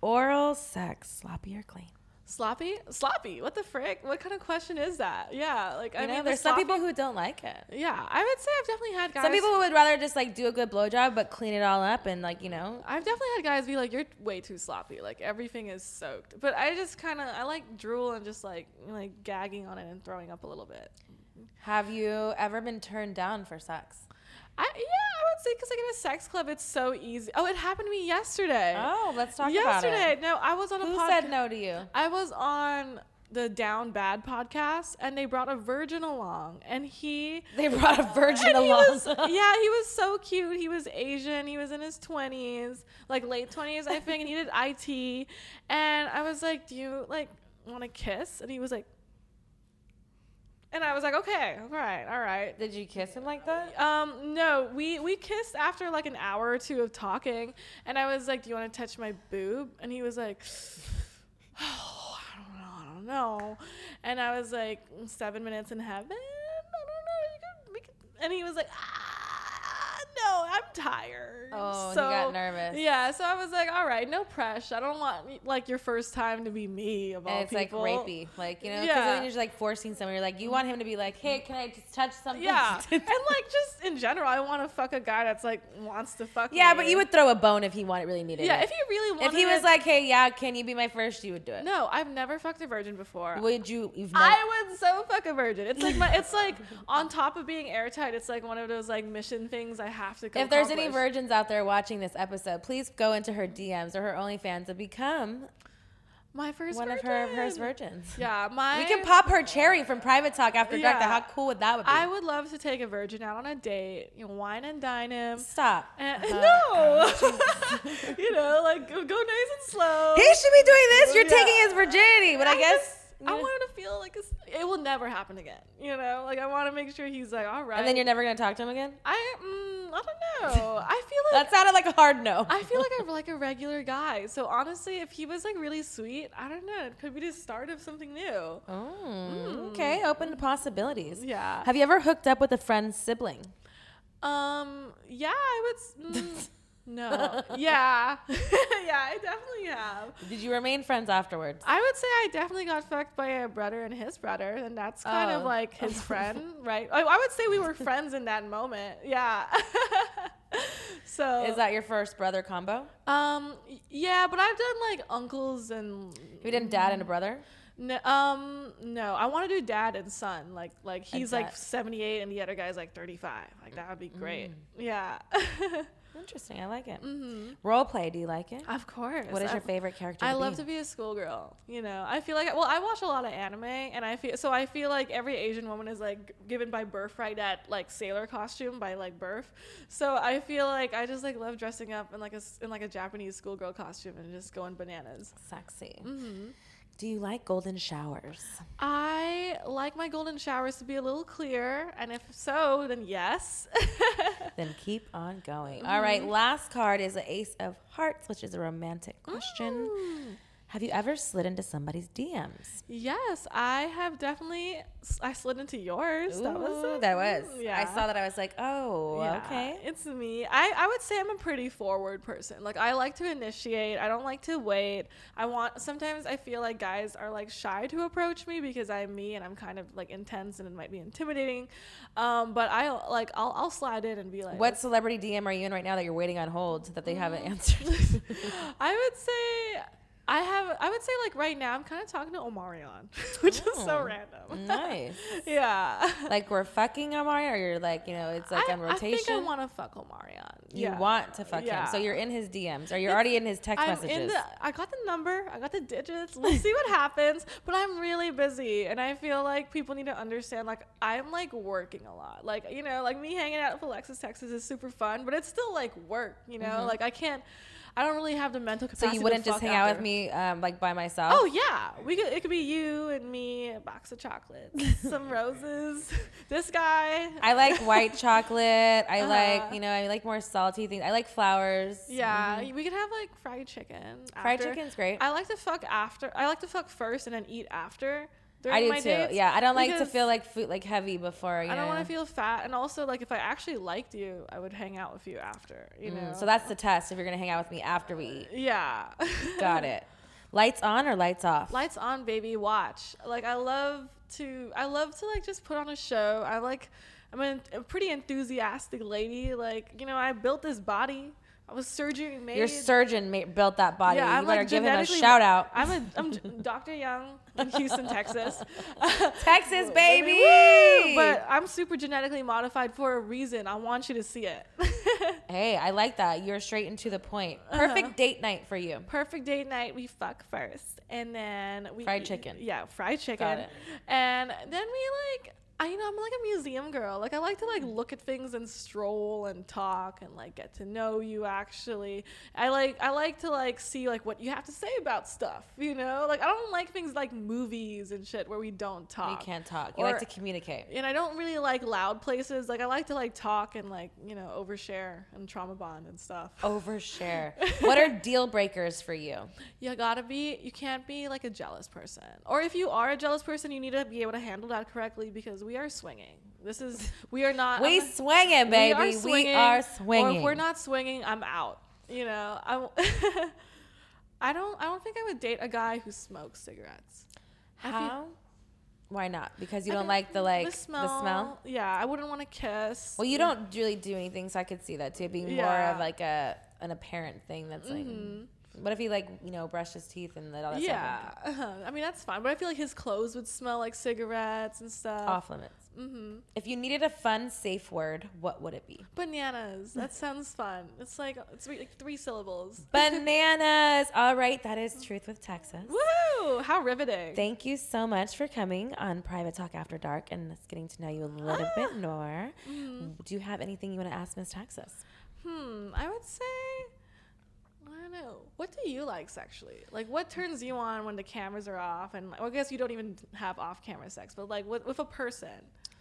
Oral sex, sloppy or clean? Sloppy, sloppy. What the frick? What kind of question is that? Yeah, like You I know, mean, the there's some people who don't like it. Yeah, I would say I've definitely had guys. Some people would rather just like do a good blowjob but clean it all up and like you know. I've definitely had guys be like, "You're way too sloppy. Like everything is soaked." But I just kind of I like drool and just like like gagging on it and throwing up a little bit. Have you ever been turned down for sex? I yeah, I would say because like in a sex club, it's so easy. Oh, it happened to me yesterday. Oh, let's talk yesterday. about it. Yesterday. No, I was on a podcast. Who said no to you? I was on the Down Bad podcast, and they brought a virgin along, and he. They brought a virgin and he along. was, yeah, he was so cute. He was Asian. He was in his twenties, like late twenties, I think, and he did IT. And I was like, "Do you like want to kiss?" And he was like, and I was like, "Okay, all right, all right." Did you kiss him like that? Um, no, we we kissed after like an hour or two of talking, and I was like, "Do you want to touch my boob?" And he was like, "Oh, I don't know, I don't know." And I was like, seven minutes in heaven. I don't know. You could, we could. And he was like, "Ah, no, I'm tired." Oh, he got nervous. Yeah, so I was like, "All right, no pressure. I don't want like your first time to be me of all And it's people." like rapey, like you know, because Yeah. then you're just like forcing someone. You're like, you want him to be like, hey, can I just touch something? Yeah, and like just in general, I want to fuck a guy that's like wants to fuck. yeah, me. but you would throw a bone if he wanted really needed Yeah, it. if he really wanted if he was it- like, hey, yeah, can you be my first? You would do it. no, I've never fucked a virgin before. Would you? You've never, I would so fuck a virgin. It's like my, it's like on top of being airtight. It's like one of those like mission things I have to. Go if there's any virgins out there watching this episode, please go into her DMs or her OnlyFans and become my first one of her first virgins. Yeah, my. We can pop her cherry from Private Talk after dark. Yeah. How cool would that would be? I would love to take a virgin out on a date. You know, wine and dine him. Stop. And, Uh-huh. no, you know, like go, nice and slow. He should be doing this. You're Yeah. taking his virginity, but I, guess. just- I want to feel like it will never happen again. You know, like I want to make sure he's like, all right. and then you're never gonna talk to him again. I, mm, I don't know. I feel like That sounded like a hard no. I feel like I'm like a regular guy. So honestly, if he was like really sweet, I don't know. It could be the start of something new. Oh, okay, open to possibilities. Yeah. Have you ever hooked up with a friend's sibling? Um. Yeah, I would. Mm, no. Yeah. yeah, I definitely have. Did you remain friends afterwards? I would say I definitely got fucked by a brother and his brother, and that's kind of Oh. like his friend, right? I, I would say we were friends in that moment. Yeah. so Is that your first brother combo? um yeah, but I've done like uncles and you done dad and a brother? no, um no, I want to do dad and son. Like like he's like 78 and the other guy's like 35. Like that would be great. Mm. Yeah. Interesting. I like it. Mm-hmm. Role play. Do you like it? Of course. What is your I've- favorite character? I to love be? to be a schoolgirl. You know, I feel like well, I watch a lot of anime, and I feel so. I feel like every Asian woman is like given by birthright that like sailor costume by like birth. So I feel like I just like love dressing up in like a in like a Japanese schoolgirl costume and just going bananas. Sexy. Mm-hmm. Do you like golden showers? I like my golden showers to be a little clear, and if so, then yes. then keep on going. All right, Mm-hmm. last card is the Ace of Hearts, which is a romantic question. Have you ever slid into somebody's DMs? yes, I have definitely. I slid into yours. that was Ooh, that was. Yeah. I saw that. I was like, oh, Yeah, okay. It's me. I, I would say I'm a pretty forward person. Like I like to initiate. I don't like to wait. I want sometimes I feel like guys are like shy to approach me because I'm me and I'm kind of like intense and it might be intimidating. Um, but I like I'll I'll slide in and be like What celebrity DM are you in right now that you're waiting on hold that they haven't Mm. answered? I would say I have I would say like right now I'm kind of talking to Omarion, which is so Oh, random. nice. yeah. Like we're fucking Omari, or you're like, you know, it's like I, on I rotation. think I want to fuck Omarion. you Yeah. want to fuck him, so you're in his DMs, or you're already in his text I'm messages. in the. I got the number. I got the digits. We'll see what happens. But I'm really busy, and I feel like people need to understand. Like I'm like working a lot. Like you know, like me hanging out with Alexis, Texas is super fun, but it's still like work. You know, mm-hmm. like I can't. I don't really have the mental Mm-hmm. so you wouldn't just hang out with me, um, like by myself. Oh yeah, we could. It could be you and me, a box of chocolates, some roses, this guy. I like white chocolate. I Uh-huh. like, you know, I like more salty things. I like flowers. Yeah, we could have like fried chicken. Mm-hmm. Fried after. chicken's great. I like to fuck after. I like to fuck first and then eat after. I do too. dates Yeah, I don't like to feel like food like heavy before. You I don't want to feel fat, and also like if I actually liked you, I would hang out with you after. You know. Mm, So that's the test. If you're gonna hang out with me after we eat, yeah. got it. Lights on or lights off? Lights on, baby. Watch. Like I love to. I love to like just put on a show. I like. I'm a pretty enthusiastic lady. Like you know, I built this body. I was surgery made. Your surgeon ma- built that body. Yeah, you I'm better like give him a shout out. I'm a I'm Dr. Young in Houston, Texas. Texas, baby. But I'm super genetically modified for a reason. I want you to see it. hey, I like that. You're straight and to the point. Uh-huh. Perfect date night for you. Perfect date night. We fuck first, and then we Fried chicken. Yeah, fried chicken. Got it. And then we like. I, you know, I'm like a museum girl. Like I like to like mm. look at things and stroll and talk and like get to know you. Actually, I like I like to like see like what you have to say about stuff. You know, like I don't like things like movies and shit where we don't talk. You can't talk. You Or- like to communicate. and I don't really like loud places. Like I like to like talk and like you know overshare and trauma bond and stuff. Overshare. what are deal breakers for you? You gotta be. You can't be like a jealous person. Or if you are a jealous person, you need to be able to handle that correctly because we are swinging. This is we are not. We I'm- swinging, baby. We are We swinging. Or if we're not swinging, I'm out. You know. I. I don't. I don't think I would date a guy who smokes cigarettes. How? Why not? Because you I don't like the like the smell. the smell. Yeah, I wouldn't want to kiss. Well, you don't really do anything, so I could see that too being more of like a an apparent thing. That's like, mm-hmm. What if he like you know brushed his teeth and that all that Yeah, stuff? uh-huh. I mean that's fine, but I feel like his clothes would smell like cigarettes and stuff. Off limits. Mm-hmm. If you needed a fun, safe word, what would it be? Bananas. That sounds fun. It's like it's like three syllables. Bananas. All right, that is truth with Texas. Woo! How riveting. Thank you so much for coming on Private Talk After Dark and us getting to know you a little bit more. Do you have anything you want to ask Miss Texas? hmm. I would say. Don't know. What do you like sexually? Like, what turns you on when the cameras are off? And well, I guess you don't even have off-camera sex, but like with, with a person.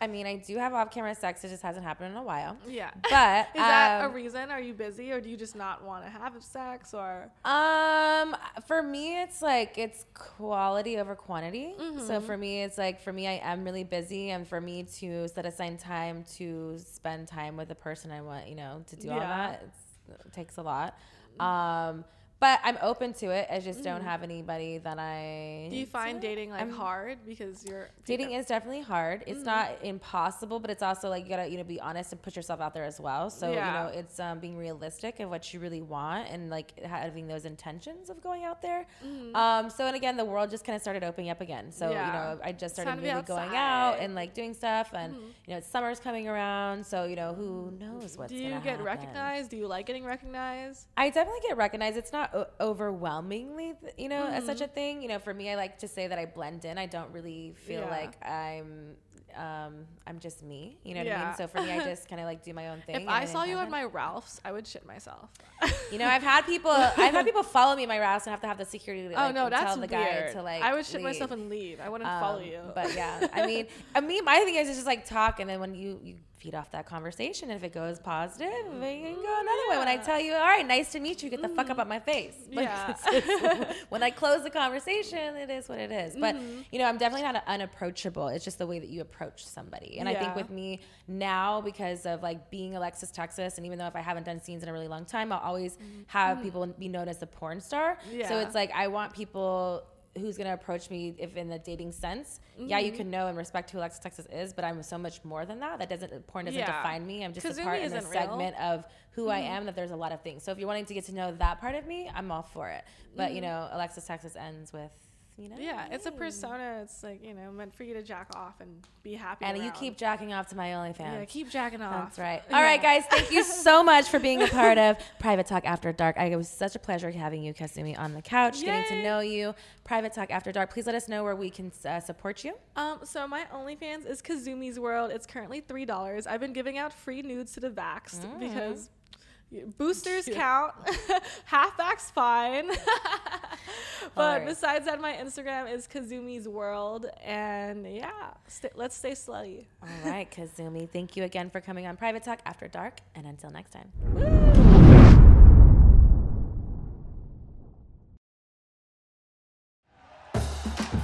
I mean, I do have off-camera sex. It just hasn't happened in a while. Yeah. But Is that a um, reason? Are you busy, or do you just not want to have sex, or? Um, for me, it's like it's quality over quantity. Mm-hmm. So for me, it's like for me, I am really busy, and for me to set aside time to spend time with the person I want, you know, to do all that, it's, it takes a lot. Um, but I'm open to it. I just don't have anybody that I. Do you find dating like I'm- hard because you're Dating is definitely hard. It's Mm-hmm. not impossible, but it's also like you gotta you know be honest and put yourself out there as well. So Yeah. you know it's um, being realistic of what you really want and like having those intentions of going out there. Um, so and again, the world just kind of started opening up again. So Mm-hmm. Yeah. you know I just started time to be really going out and like doing stuff, and you know it's summer's coming around. So you know who knows what's Do you get happen. recognized? Do you like getting recognized? I definitely get recognized. It's not o- overwhelmingly, you know, as Mm-hmm. such a thing. You know, for me, I like to say that I blend in. I don't really feel Yeah. like I'm, um, I'm just me. You know what I mean? So for me, I just kind of like do my own thing. If I saw you at my Ralph's, I would shit myself. you know, I've had people, I've had people follow me in my Ralph's and have to have the security. To, oh no, that's tell the guy weird. to like. I would shit myself and leave. I wouldn't follow Um, you. But yeah, I mean, I mean, my thing is it's just like talk, and then when you you feed off that conversation, if it goes positive, we can go another way. When I tell you, all right, nice to meet you, get the fuck up out my face. Like, Yeah. when I close the conversation, it is what it is. But Mm-hmm. you know, I'm definitely not unapproachable. It's just the way that you approach somebody, and I think with me now because of like being Alexis Texas, and even though if I haven't done scenes in a really long time, I'll always have people be known as the porn star. Yeah. So Mm-hmm. It's like I want people who's gonna approach me if in the dating sense. Yeah, Mm-hmm. you can know and respect who Alexis Texas is, but I'm so much more than that. That doesn't porn doesn't Yeah. define me. I'm just a part in a real. Mm-hmm. segment of who I am. That there's a lot of things. So if you're wanting to get to know that part of me, I'm all for it. But you know, Alexis Texas ends with you know. Yeah, it's a persona. It's like you know meant for you to jack off and be happy. And you keep jacking off to my OnlyFans. yeah, keep jacking off. That's right. All right, guys. Thank you so much for being a part of Private Talk After Dark. I, it was such a pleasure having you, Kazumi, on the couch, getting to know you. Private Talk After Dark. Please let us know where we can uh, support you. Um, so my OnlyFans is Kazumi's World. It's currently three dollars. I've been giving out free nudes to the vaxxed Mm. because boosters count. halfback's fine. but Alright. besides that, my Instagram is Kazumi's World, and yeah, st- let's stay slutty. All right, Kazumi. Thank you again for coming on Private Talk After Dark. And until next time.